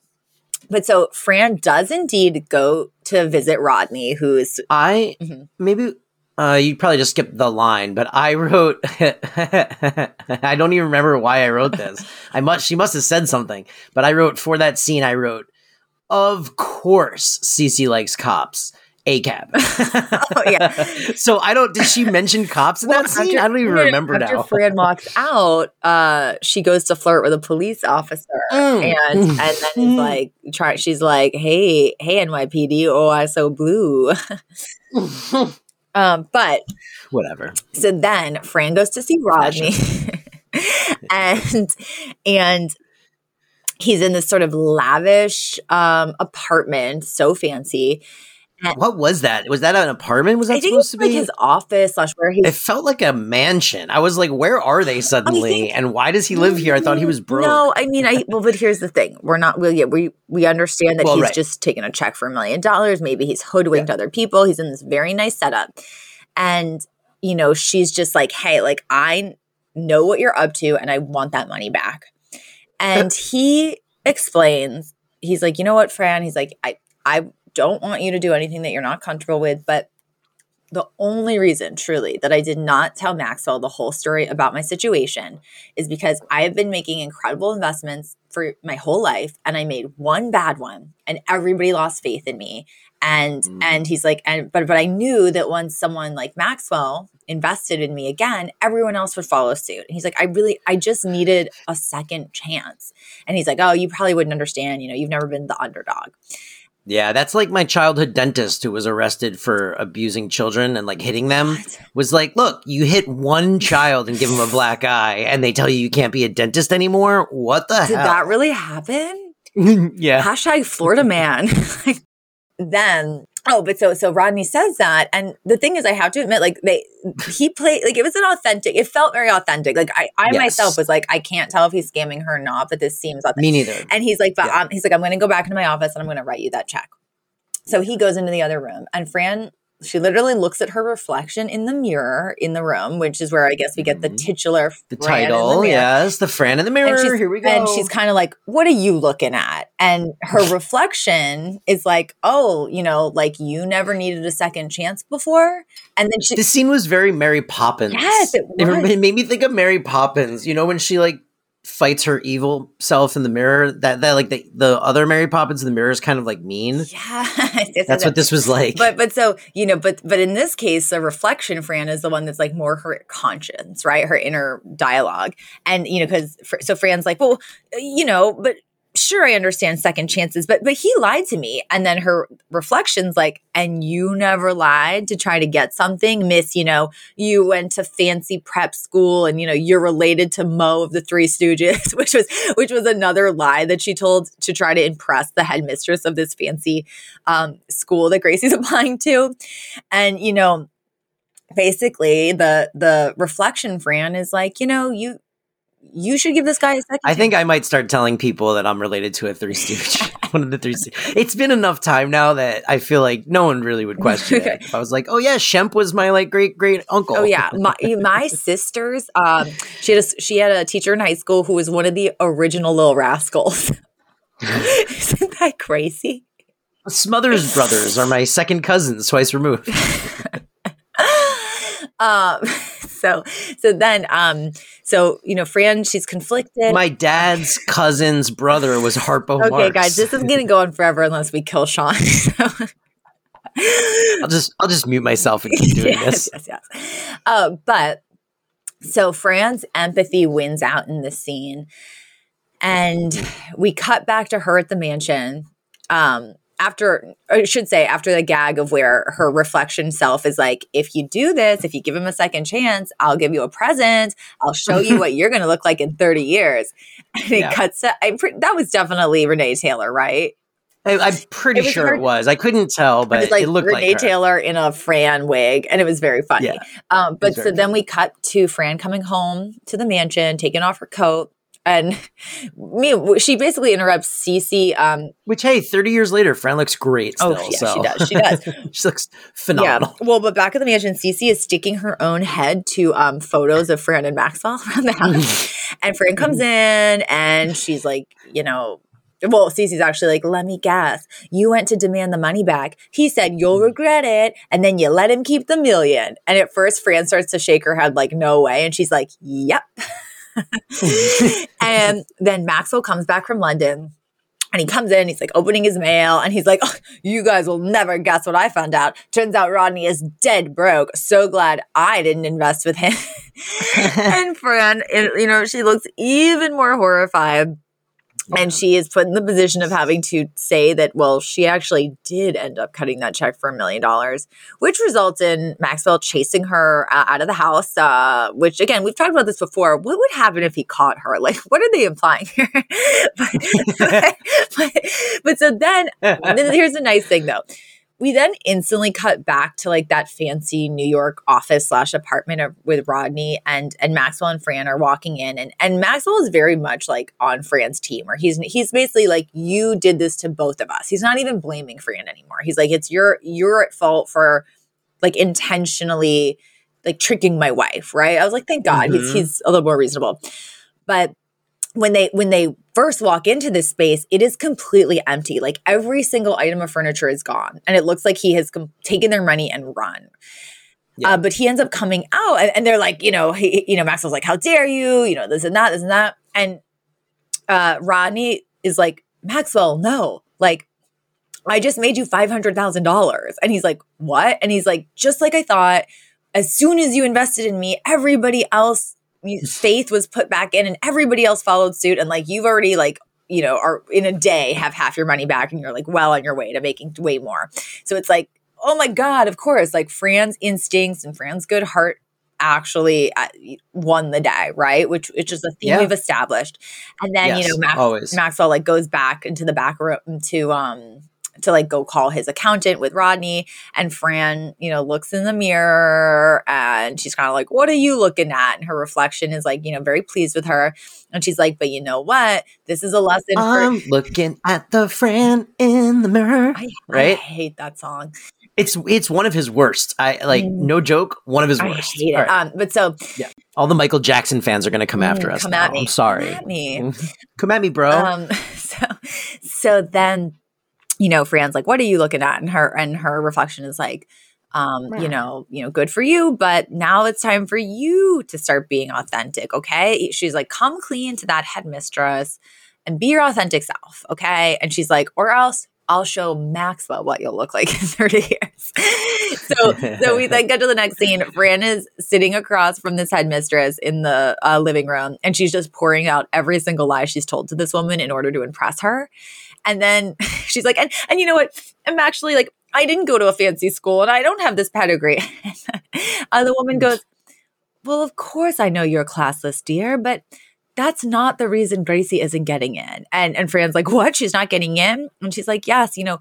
But so Fran does indeed go to visit Rodney, who is I Mhm. maybe uh, you probably just skipped the line, but I wrote. I don't even remember why I wrote this. I must. She must have said something, but I wrote for that scene. I wrote, "Of course, Cece likes cops." A cab. <laughs> Oh, yeah. <laughs> so I don't. Did she mention cops in Well, that scene? after- I don't even after- remember after now. Fran walks out, uh, she goes to flirt with a police officer, Mm. <laughs> and and then is like, try. She's like, "Hey, hey, NYPD, oh, I so blue." um, but Whatever. so then Fran goes to see Rodney, and and he's in this sort of lavish um, apartment, so fancy. What was that? Was that an apartment? Was that I think supposed it's to like be? his office slash where he's it felt like a mansion. I was like, where are they suddenly? think- and why does he live here? I thought he was broke. No, I mean, I well, but here's the thing: we're not. We yeah, we we understand that Well, he's right. just taking a check for a million dollars. Maybe he's hoodwinked other people. He's in this very nice setup, and you know, she's just like, "Hey, like I know what you're up to, and I want that money back." And he explains, he's like, "You know what, Fran?" He's like, "I I don't want you to do anything that you're not comfortable with, but." The only reason, truly, that I did not tell Maxwell the whole story about my situation is because I have been making incredible investments for my whole life and I made one bad one and everybody lost faith in me. And Mm. and he's like, and but but I knew that once someone like Maxwell invested in me again, everyone else would follow suit. And he's like, I really I just needed a second chance. And he's like, Oh, you probably wouldn't understand, you know, you've never been the underdog. Yeah, that's like my childhood dentist who was arrested for abusing children and like hitting them. Was like, look, you hit one child and give him a <laughs> black eye, and they tell you you can't be a dentist anymore. What the Did hell? Did that really happen? <laughs> yeah, Hashtag Florida man. <laughs> then oh, but so so Rodney says that, and the thing is, I have to admit, like they he played like it was an authentic. It felt very authentic. Like I I Yes. myself was like, I can't tell if he's scamming her or not, but this seems authentic. me neither. And he's like, but Yeah. um, he's like, I'm going to go back into my office and I'm going to write you that check. So he goes into the other room, and Fran she literally looks at her reflection in the mirror in the room, which is where I guess we get the Mhm. titular The in the title, yes, the Fran in the mirror. Here we go. and she's kind of like, What are you looking at? And her <laughs> reflection is like, Oh, you know, like you never needed a second chance before. And then she, This scene was very Mary Poppins. Yes, it It made me think of Mary Poppins. You know when she like fights her evil self in the mirror. That that like the the other Mary Poppins in the mirror is kind of like mean. yes, <laughs> That's what this was like. but but so you know but but in this case the reflection fran is the one that's like more her conscience right her inner dialogue and you know because so fran's like well you know but sure i understand second chances but but he lied to me and then her reflections like and you never lied to try to get something miss you know you went to fancy prep school and you know you're related to mo of the three stooges <laughs> which was which was another lie that she told to try to impress the headmistress of this fancy um, school that gracie's <laughs> applying to. And you know basically the the reflection fran is like you know you you should give this guy a second I think I might start telling people that I'm related to a Three Stooge. <laughs> One of the Three Stooge. It's been enough time now that I feel like no one really would question <laughs> Okay. it. If I was like, oh yeah, Shemp was my like great great uncle. Oh yeah, my my <laughs> sisters. Um, she had a, she had a teacher in high school who was one of the original Little Rascals. Isn't that crazy? Smothers brothers are my second cousins, twice removed. um, so so then um, so you know, Fran, she's conflicted. My dad's cousin's brother was Harpo okay, Marx. guys, this is gonna go on forever unless we kill Shawn. <laughs> So. I'll just I'll just mute myself and keep <laughs> doing yes, this. yes, yes. Uh, but so Fran's empathy wins out in this scene, and we cut back to her at the mansion. Um, after, I should say, after the gag of where her reflection self is like, if you do this, if you give him a second chance, I'll give you a present. I'll show you what <laughs> you're going to look like in 30 years. <laughs> And it Yeah. cuts to, I, that was definitely Renee Taylor, right? I, I'm pretty It sure her- it was. I couldn't tell, but it was like it looked Renee like her. Taylor in a Fran wig, and it was very funny. Yeah. Um, but so then we cut to Fran coming home to the mansion, taking off her coat, and <laughs> me. She basically interrupts Cece. Um, Which hey, 30 years later, Fran looks great. Still, oh, yeah, so. she does. She <laughs> does. she looks phenomenal. Yeah. Well, but back at the mansion, Cece is sticking her own head to um, photos of Fran and Maxwell <laughs> around the house. and Fran comes in and she's like, you know, well, Cece's actually like, let me guess. You went to demand the money back. He said, you'll regret it. And then you let him keep the million. And at first, Fran starts to shake her head like, no way. And she's like, yep. <laughs> and then Maxwell comes back from London. And he comes in, he's like opening his mail, and he's like, oh, <laughs> You guys will never guess what I found out. Turns out Rodney is dead broke. So glad I didn't invest with him. <laughs> and Fran, you know, she looks even more horrified. And she is put in the position of having to say that, well, she actually did end up cutting that check for a million dollars, which results in Maxwell chasing her uh, out of the house. Uh, which, again, we've talked about this before. What would happen if he caught her? <laughs> Like, what are they implying here? <laughs> <laughs> but, but, but so then, then here's the nice thing though. We then instantly cut back to like that fancy New York office slash apartment of, with Rodney and and Maxwell and Fran are walking in and and Maxwell is very much like on Fran's team or he's he's basically like you did this to both of us. He's not even blaming Fran anymore. He's like it's your you're at fault for like intentionally like tricking my wife, right? I was like thank God he's Mhm. he's a little more reasonable. But when they when they first walk into this space it is completely empty. Like every single item of furniture is gone and it looks like he has com- taken their money and run. Yeah. uh, but he ends up coming out and, and they're like you know he, you know maxwell's like how dare you? You know this and that this and that. And uh rodney is like maxwell no. Like i just made you $500000 and he's like what? And he's like just like i thought as soon as you invested in me everybody else faith was put back in and everybody else followed suit. And like you've already like you know are in a day have half your money back and you're like well on your way to making way more. So it's like oh my god of course like fran's instincts and fran's good heart actually uh, won the day right? Which which is a theme Yeah. we've established. And then you know Max, maxwell like goes back into the back room to um to like go call his accountant with Rodney and Fran, you know, looks in the mirror and she's kind of like, What are you looking at? And her reflection is like, you know, very pleased with her. And she's like, But you know what? This is a lesson I'm looking at the Fran in the mirror. I, I right? hate that song. It's it's one of his worst. I like Mm. no joke, one of his I worst. hate it. Right. Um, but so yeah, All the Michael Jackson fans are going to come after Mm, us. come now. at me. I'm sorry. Come at me. <laughs> Come at me, bro. Um, <laughs> so, so then, you know, Fran's like, "What are you looking at?" And her and her reflection is like, um, you know, you know, good for you, but now it's time for you to start being authentic. Okay, she's like, "Come clean to that headmistress and be your authentic self." Okay, and she's like, "Or else." I'll show Maxwell what you'll look like <laughs> in 30 years. <laughs> so, so we then get to the next scene. Fran is sitting across from this headmistress in the uh, living room, and she's just pouring out every single lie she's told to this woman in order to impress her. And then <laughs> she's like, and, and you know what? I'm actually like, I didn't go to a fancy school and I don't have this pedigree. <laughs> uh, the woman goes, Well, of course I know you're classless, dear, but that's not the reason Gracie isn't getting in. And and Fran's like, What? She's not getting in? And she's like, Yes, you know,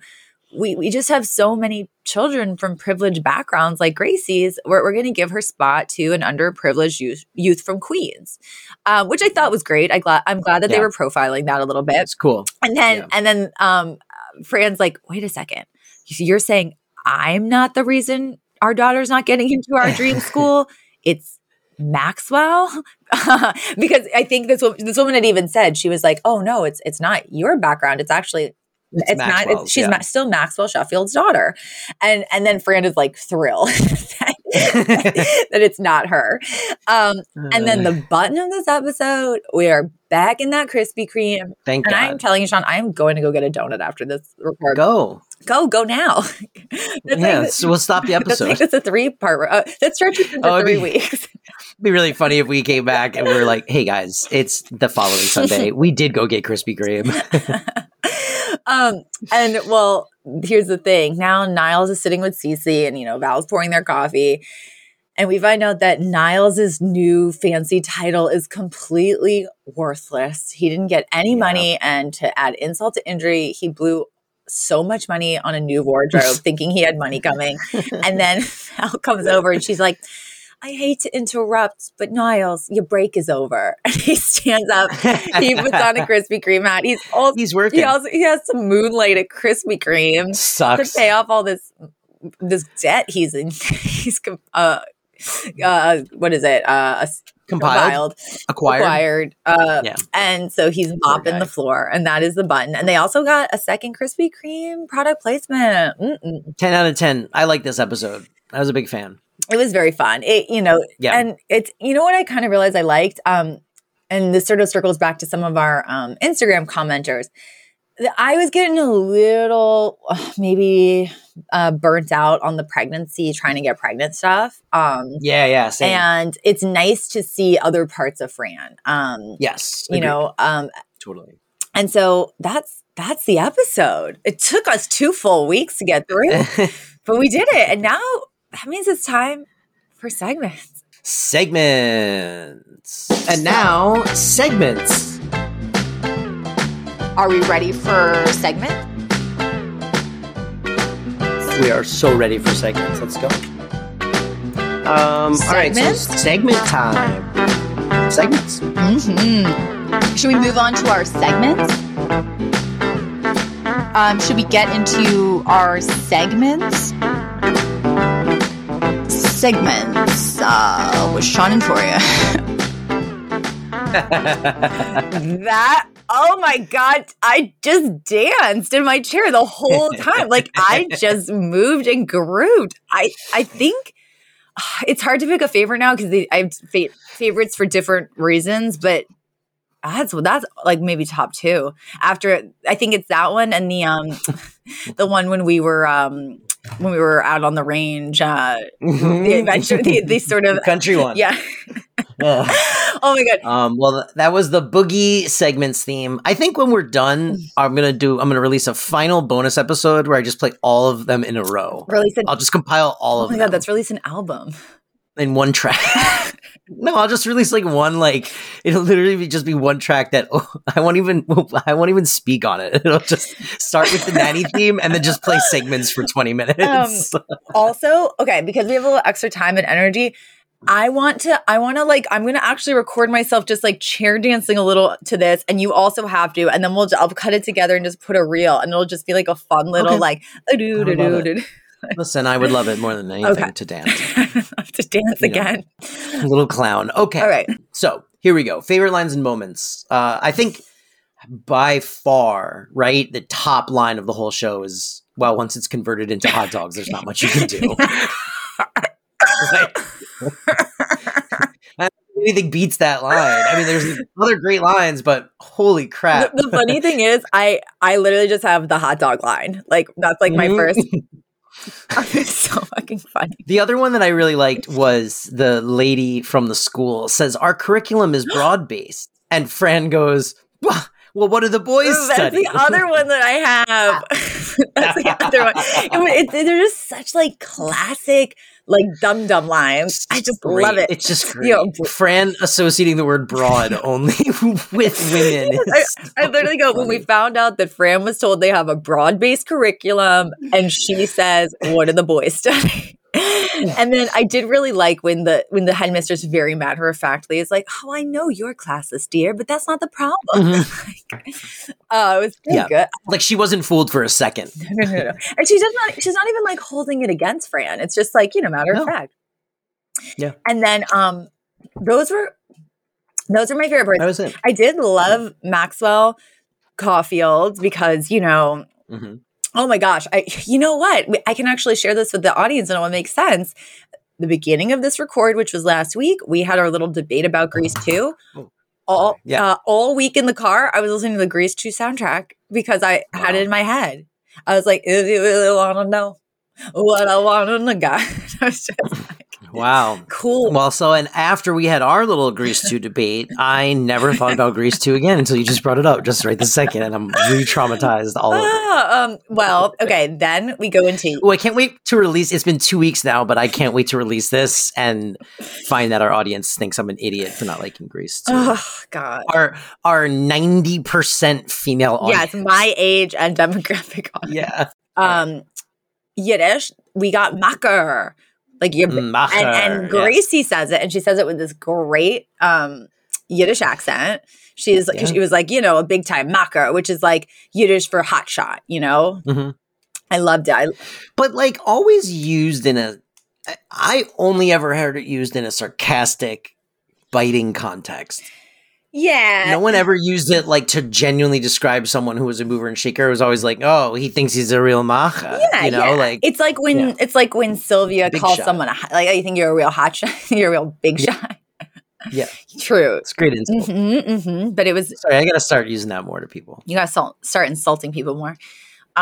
we, we just have so many children from privileged backgrounds like Gracie's. We're, we're going to give her spot to an underprivileged youth, youth from Queens, uh, which I thought was great. I glad I'm glad that they were profiling that a little bit. it's cool. And then Yeah. and then um Fran's like, wait a second. You're saying I'm not the reason our daughter's not getting into our dream <laughs> school. It's Maxwell <laughs> because I think this this woman had even said she was like, "Oh no, it's it's not your background. It's actually it's, not. She's yeah. ma- still Maxwell Sheffield's daughter." And and then Fran is like thrilled <laughs> <laughs> that it's not her. Um, and then the button of this episode, we are back in that Krispy Kreme. thank And God. I'm telling you, Shawn, I'm going to go get a donut after this record. Go, Go. go, now. <laughs> Yeah, like, so we'll stop the that's episode. like it's a three part. Uh, that stretches into Oh, three be- weeks. It'd be really funny if we came back and we're like, "Hey guys, it's the following Sunday. We did go get Krispy Kreme." Um, and well, here's the thing. Now Niles is sitting with Cece, and you know Val's pouring their coffee, and we find out that Niles's new fancy title is completely worthless. He didn't get any Yeah. money, and to add insult to injury, he blew so much money on a new wardrobe, <laughs> thinking he had money coming. And then <laughs> Val comes over, and she's like. I hate to interrupt, but Niles, your break is over. <laughs> And he stands up. He puts on a Krispy Kreme hat. He's also He's working. he also he has some moonlight at Krispy Kreme to Sucks. pay off all this this debt he's in. <laughs> he's uh uh what is it uh Compiled, compiled acquired. acquired uh Yeah. and so he's mopping the floor and that is the button and they also got a second Krispy Kreme product placement Mm-mm. Ten out of ten. I like this episode. I was a big fan. It was very fun it you know Yeah. and it's you know what i kind of realized i liked um and this sort of circles back to some of our um instagram commenters i was getting a little uh, <sighs> maybe uh burnt out on the pregnancy trying to get pregnant stuff um Yeah, yeah. Same. and it's nice to see other parts of fran um yes. you agreed. know um totally. and so that's that's the episode it took us two full weeks to get through <laughs> but we did it and now that means it's time for segments segments. And now segments. Are we ready for segment? We are so ready for segments. Let's go. Um, all right, so Segments? segment time. Segments. Mm-hmm. Should we move on to our segments? Um, should we get into our segments? Segments uh, with Shawn and Toria. <laughs> That oh my god, I just danced in my chair the whole time. Like I just moved and grooved. I I think it's hard to pick a favorite now because I have fa- favorites for different reasons, but that's that's like maybe top two. After I think it's that one and the um <laughs> the one when we were um when we were out on the range, uh the adventure, the, the sort of <laughs> country one. yeah. <laughs> <laughs> Oh my god. Um, well, that was the boogie segments theme. I think when we're done, <sighs> I'm gonna do. I'm gonna release a final bonus episode where I just play all of them in a row. Release an I'll just compile all Oh of Oh my them god, that's release an album. in one track. No, I'll just release like one. Like it'll literally be just be one track that oh, <laughs> I won't even. <laughs> I won't even speak on it. <laughs> It'll just start with the nanny theme and then just play segments for 20 minutes. Um, also, okay, because we have a little extra time and energy, I want to, I want to like, I'm going to actually record myself just like chair dancing a little to this. And you also have to. And then we'll, I'll cut it together and just put a reel and it'll just be like a fun little Okay. like, a doo doo I love doo it. doo. Listen, I would love it more than anything Okay. to <laughs> dance. to dance You know. again. Little clown. Okay. All right. So here we go. Favorite lines and moments. Uh, I think by far, right, the top line of the whole show is well, once it's converted into hot dogs, there's not much you can do. <laughs> Right? <laughs> I don't think Anything beats that line. I mean, there's other great lines, but holy crap! the, the funny thing is, I I literally just have the hot dog line. Like that's like my Mhm. first. It's <laughs> so fucking funny. The other one that I really liked was the lady from the school says our curriculum is <gasps> broad based, and Fran goes, "Well, what do the boys That's study?" the other one that I have. <laughs> <laughs> That's the other one. It, it- they're just such like classic, like dum dum lines. I just Great. love it. It's just great. You know, Fran associating the word broad only <laughs> with <laughs> women. I, I literally go when we found out that Fran was told they have a broad based curriculum, and she says, "What do the boys study?" <laughs> and then I did really like when the when the headmistress very matter of factly is like, "Oh, I know your classes, dear, but that's not the problem." <laughs> like, oh, it was Mm-hmm. Yeah. good. like she wasn't fooled for a second. <laughs> No, no, no. And she does not. She's not even like holding it against Fran. It's just like you know, matter No. of fact. Yeah. And then um, those were those are my favorite parts. That was it. I did love Maxwell Caulfield because, you know, hmm oh my gosh, I you know what? I can actually share this with the audience and it will make sense. The beginning of this record, which was last week, we had our little debate about Grease 2. Oh, All Yeah. uh, all week in the car, I was listening to the Grease 2 soundtrack because I had it in my head. I was like, if you really want to know what I want in a guy. <laughs> I was just Wow. <laughs> cool. Well, so and after we had our little Grease 2 debate, I never thought about Grease 2 again until you just brought it up just right the second, and I'm re traumatized all over. Ah, um, well, okay, then we go into Well, I can't wait to release. It's been two weeks now, but I can't wait to release this and find that our audience thinks I'm an idiot for not liking Grease 2. Oh God. Our our ninety percent female audience. Yes, my age and demographic. audience. Yeah. Um, Yiddish, we got Macher. Like you're, Macher, and, and yes. Gracie says it, and she says it with this great um Yiddish accent. She's Yeah. she was like, you know, a big time Macher, which is like Yiddish for hot shot. You know, Mhm. I loved it. I, But like always used in a. I only ever heard it used in a sarcastic, biting context. Yeah, No one ever used it like to genuinely describe someone who was a mover and shaker. It was always like, oh, he thinks he's a real macher. Yeah, you know, yeah. like it's like when yeah. it's like when Sylvia Big calls shot. someone a, like, oh, you think you're a real hot shot, <laughs> you're a real big Yeah. shot. Yeah. <laughs> true. it's great insult. hmm hmm But it was Sorry, I gotta start using that more to people. you gotta salt, start insulting people more.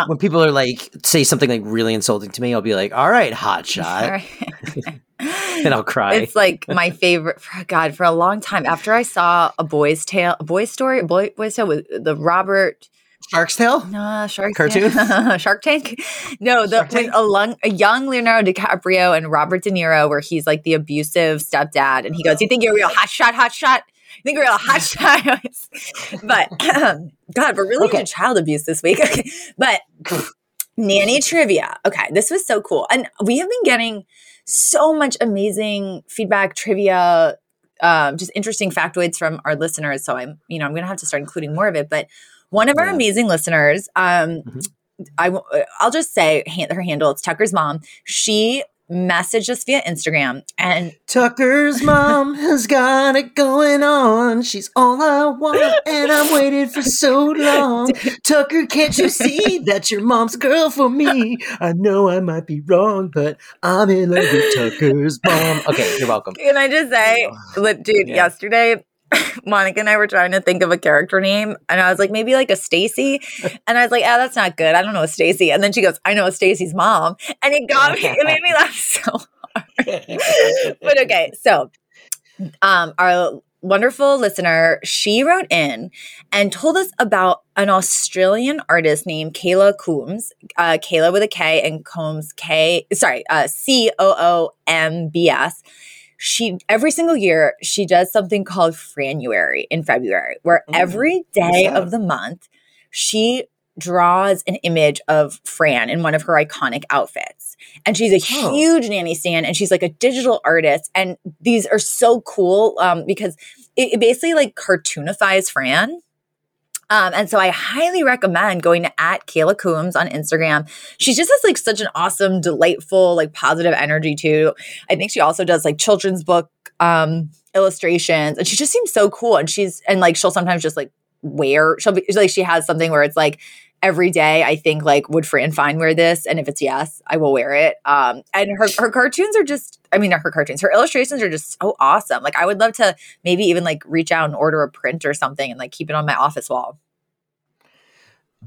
When people are like say something like really insulting to me, I'll be like, "All right, hot <laughs> shot," All right. <laughs> and I'll cry. It's like my <laughs> favorite. For God, for a long time after I saw a boy's tale, a boy's story, a boy, boy's tale with the Robert Shark's Tale. no Shark Cartoon? Tank. <laughs> Shark Tank. No, the Shark with a, lung, a young Leonardo DiCaprio and Robert De Niro, where he's like the abusive stepdad, and he goes, "You think you're a real hot shot, hot shot." You think you're a real hot shot, but <clears throat> God, we're really Okay. into child abuse this week. Okay. But nanny trivia. Okay, this was so cool, and we have been getting so much amazing feedback, trivia, um, just interesting factoids from our listeners. So I'm, you know, I'm going to have to start including more of it. But one of our Yeah. amazing listeners, um, Mhm. I, I'll just say her handle. It's Tucker's mom. She messaged us via Instagram, and Tucker's <laughs> mom has got it going on. She's all I want, and I'm waiting for so long. Tucker, can't you see that your mom's girl for me? I know I might be wrong, but I'm in love with Tucker's mom. Okay, you're welcome. can I just say, dude, Yeah. yesterday. <laughs> Monica and I were trying to think of a character name, and I was like, maybe like a Stacy, <laughs> and I was like, ah, that's not good. I don't know a Stacy. And then she goes, I know a Stacy's mom, and it got me. It made me laugh <laughs> so hard. but okay, so um, our wonderful listener, she wrote in and told us about an Australian artist named Kayla Coombs, uh, Kayla with a K and Combs K, sorry, uh, C O O M B S. She every single year she does something called Franuary in February, where Mm, every what's of the month she draws an image of Fran in one of her iconic outfits. And she's a Oh. huge nanny stan and she's like a digital artist. And these are so cool um, because it, it basically like cartoonifies Fran. Um, and so I highly recommend going to at Kayla Coombs on Instagram. She just has like such an awesome, delightful, like positive energy too. I think she also does like children's book um illustrations and she just seems so cool. And she's and like she'll sometimes just like wear she'll be like she has something where it's like every day I think like would Fran Fine wear this? And if it's yes, I will wear it. Um and her her cartoons are just I mean not her cartoons, her illustrations are just so awesome. Like I would love to maybe even like reach out and order a print or something and like keep it on my office wall.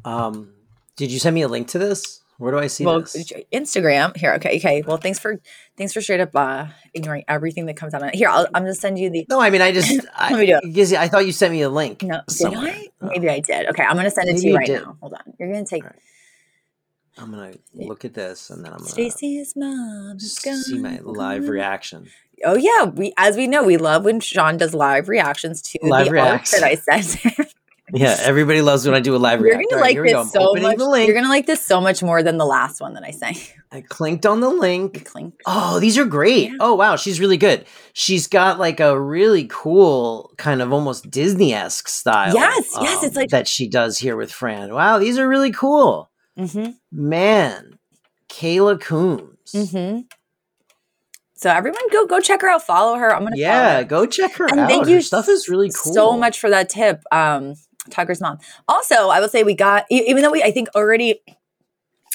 Um, did you send me a link to this? Where do I see well, this? Instagram here. Okay, okay. Well, thanks for thanks for straight up uh, ignoring everything that comes out. Of, here, I'll, I'm gonna send you the. No, I mean I just <laughs> I, Let me do it. because I thought you sent me a link. No, did somewhere. I? Oh, Maybe I did. Okay, I'm gonna send it Maybe to you you right did. now. Hold on. You're gonna take All right. I'm gonna look at this and then I'm gonna Stacy's mom. see my live reaction. Oh yeah, we as we know, we love when Shawn does live reactions to Live the reacts. art that I sent. <laughs> Yeah, everybody loves when I do a live You're react. gonna right, like go. this so much. You're gonna like this so much more than the last one that I sang. I clicked on the link. Clink. Oh, these are great. Yeah. Oh, wow. She's really good. She's got like a really cool, kind of almost Disney esque style. um, Yes, yes, it's like- that she does here with Fran. Wow, these are really cool. Mm-hmm. Man, Kayla Coombs. Mm-hmm. So everyone, go go check her out. Follow her. I'm gonna Yeah, her. go check her And out. thank Her you stuff is really cool. so much for that tip, um, Tucker's mom. Also, I will say we got even though we I think already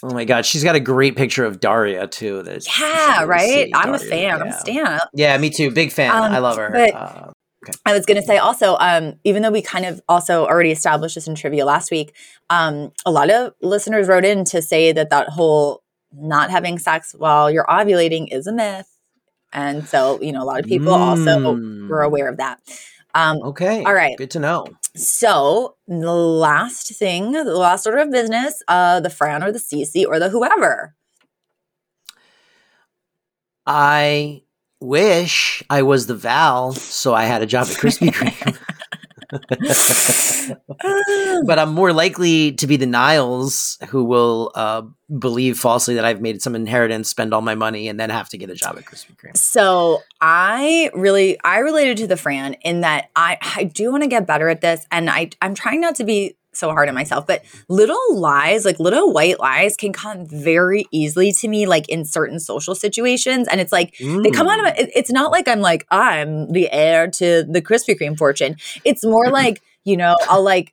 Oh my god, she's got a great picture of Daria too. That yeah right. I'm a Daria, fan. I'm a stan. Yeah, me too. Big fan. Um, I love her. but- Uh, I was going to say also, um, even though we kind of also already established this in trivia last week, um, a lot of listeners wrote in to say that that whole not having sex while you're ovulating is a myth. And so, you know, a lot of people also Mm. were aware of that. Um, okay. All right. Good to know. So the last thing, the last order of business, uh, the Fran or the Cece or the whoever. I wish I was the Val, so I had a job at Krispy <laughs> Kreme. <laughs> but I'm more likely to be the Niles who will uh, believe falsely that I've made some inheritance, spend all my money, and then have to get a job at Krispy Kreme. So I really I related to the Fran in that I I do want to get better at this and I I'm trying not to be so hard on myself, but little lies, like little white lies can come very easily to me like in certain social situations and it's like they come out of Mm. it, it's not like I'm like I'm the heir to the Krispy Kreme fortune. It's more <laughs> like, you know, I'll like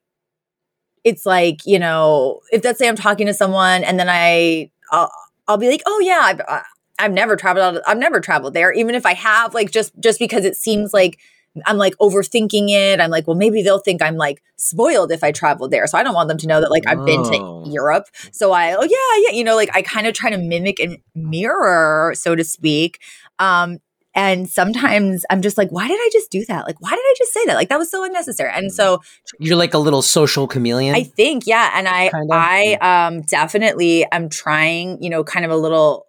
it's like, you know, if let's say I'm talking to someone and then I I'll, I'll be like, "Oh yeah, I've, I- I've never traveled out I've never traveled there even if I have like just just because it seems like I'm like overthinking it. I'm like, well, maybe they'll think I'm like spoiled if I traveled there. So I don't want them to know that like I've been Oh. to Europe. So I, oh yeah, yeah, you know, like I kind of try to mimic and mirror, so to speak. Um, and sometimes I'm just like, why did I just do that? Like, why did I just say that? Like that was so unnecessary. And so You're like a little social chameleon. I think, yeah. And I Kinda. I um definitely am trying, you know, kind of a little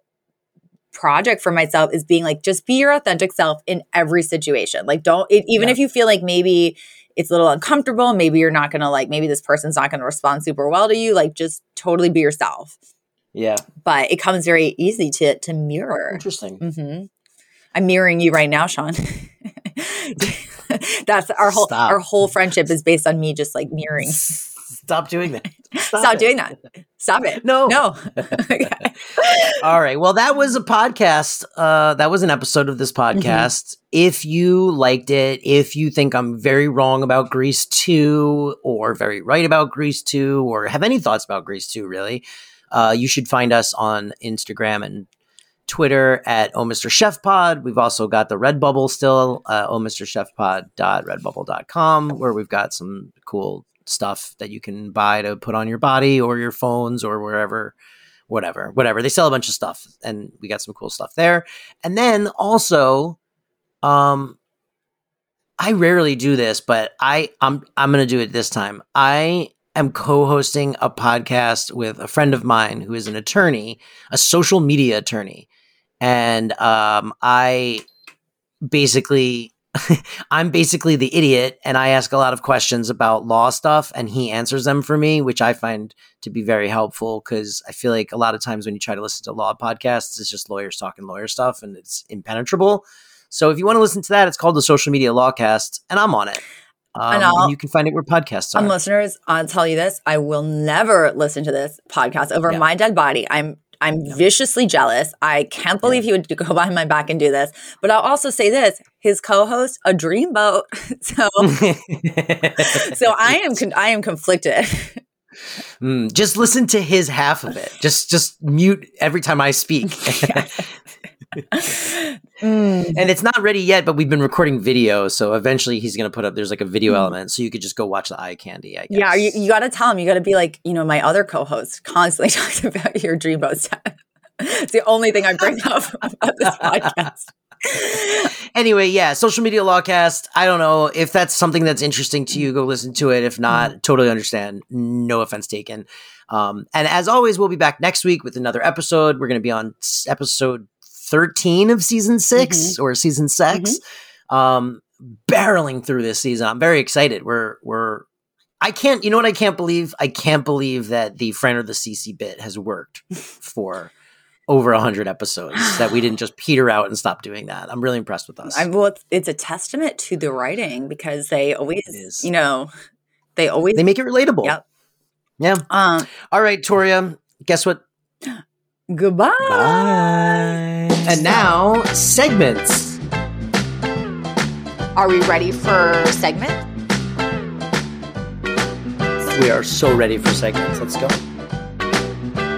project for myself is being like just be your authentic self in every situation. Like don't it, even Yeah. if you feel like maybe it's a little uncomfortable, maybe you're not going to like maybe this person's not going to respond super well to you, like just totally be yourself. yeah. But it comes very easy to to mirror. Interesting. mm-hmm. I'm mirroring you right now, Shawn. <laughs> That's our whole Stop. our whole friendship is based on me just like mirroring. <laughs> Stop doing that. Stop, it. doing that. Stop it. No. No. <laughs> All right. Well, that was a podcast. Uh, that was an episode of this Mm-hmm. podcast. If you liked it, if you think I'm very wrong about Grease 2 or very right about Grease 2 or have any thoughts about Grease 2, really, uh, you should find us on Instagram and Twitter at Oh Mr. Sheff Pod. We've also got the Redbubble still, uh, Oh Mr. Sheff Pod.redbubble.com, where we've got some cool stuff that you can buy to put on your body or your phones or wherever whatever, whatever. They sell a bunch of stuff, and we got some cool stuff there. And then also, um, I rarely do this, but I I'm I'm gonna do it this time. I am co-hosting a podcast with a friend of mine who is an attorney, a social media attorney, and um, I basically. <laughs> I'm basically the idiot, and I ask a lot of questions about law stuff, and he answers them for me, which I find to be very helpful because I feel like a lot of times when you try to listen to law podcasts, it's just lawyers talking lawyer stuff and it's impenetrable. So if you want to listen to that, it's called the Social Media Lawcast, and I'm on it. Um, I'll- and you can find it where podcasts are. And listeners, I'll tell you this: I will never listen to this podcast over Yeah. my dead body. I'm I'm viciously jealous. I can't believe he would go behind my back and do this. But I'll also say this: his co-host, a dreamboat. <laughs> so <laughs> so I am con- I am conflicted. Mm, just listen to his half of it. Just just mute every time I speak. <laughs> <laughs> Mm. and it's not ready yet, but we've been recording video, so eventually he's going to put up. There's like a video element, so you could just go watch the eye candy. I guess. Mm. Yeah, you, you got to tell him. You got to be like, you know, my other co-host constantly <laughs> talks about your dreamboat set. it's the only thing I bring up <laughs> about this podcast. anyway, yeah, social media lawcast. I don't know if that's something that's interesting to you. Go listen to it. If not, totally understand. No offense taken. Um, and as always, we'll be back next week with another episode. We're going to be on episode thirteen of season 6 or season 6 Um, barreling through this season. I'm very excited. We're we're. I can't. You know what? I can't believe. I can't believe that the friend or the Cece bit has worked <laughs> for. Over a hundred episodes that we didn't just <sighs> peter out and stop doing that. I'm really impressed with us. I, well, it's, it's a testament to the writing because they always, you know, they always. They make it relatable. Yep. Yeah. um, All right, Toria. Guess what? <gasps> goodbye. Bye. And now segments. Are we ready for segment? We are so ready for segments. Let's go.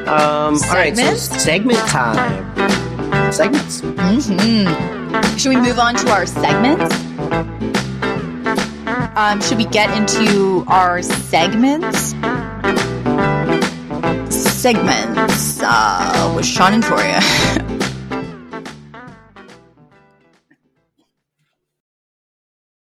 Um. All right. So segment time. Segments. Mm-hmm. Should we move on to our segments? Um, should we get into our segments? Segments uh, with Shawn and Toria. <laughs>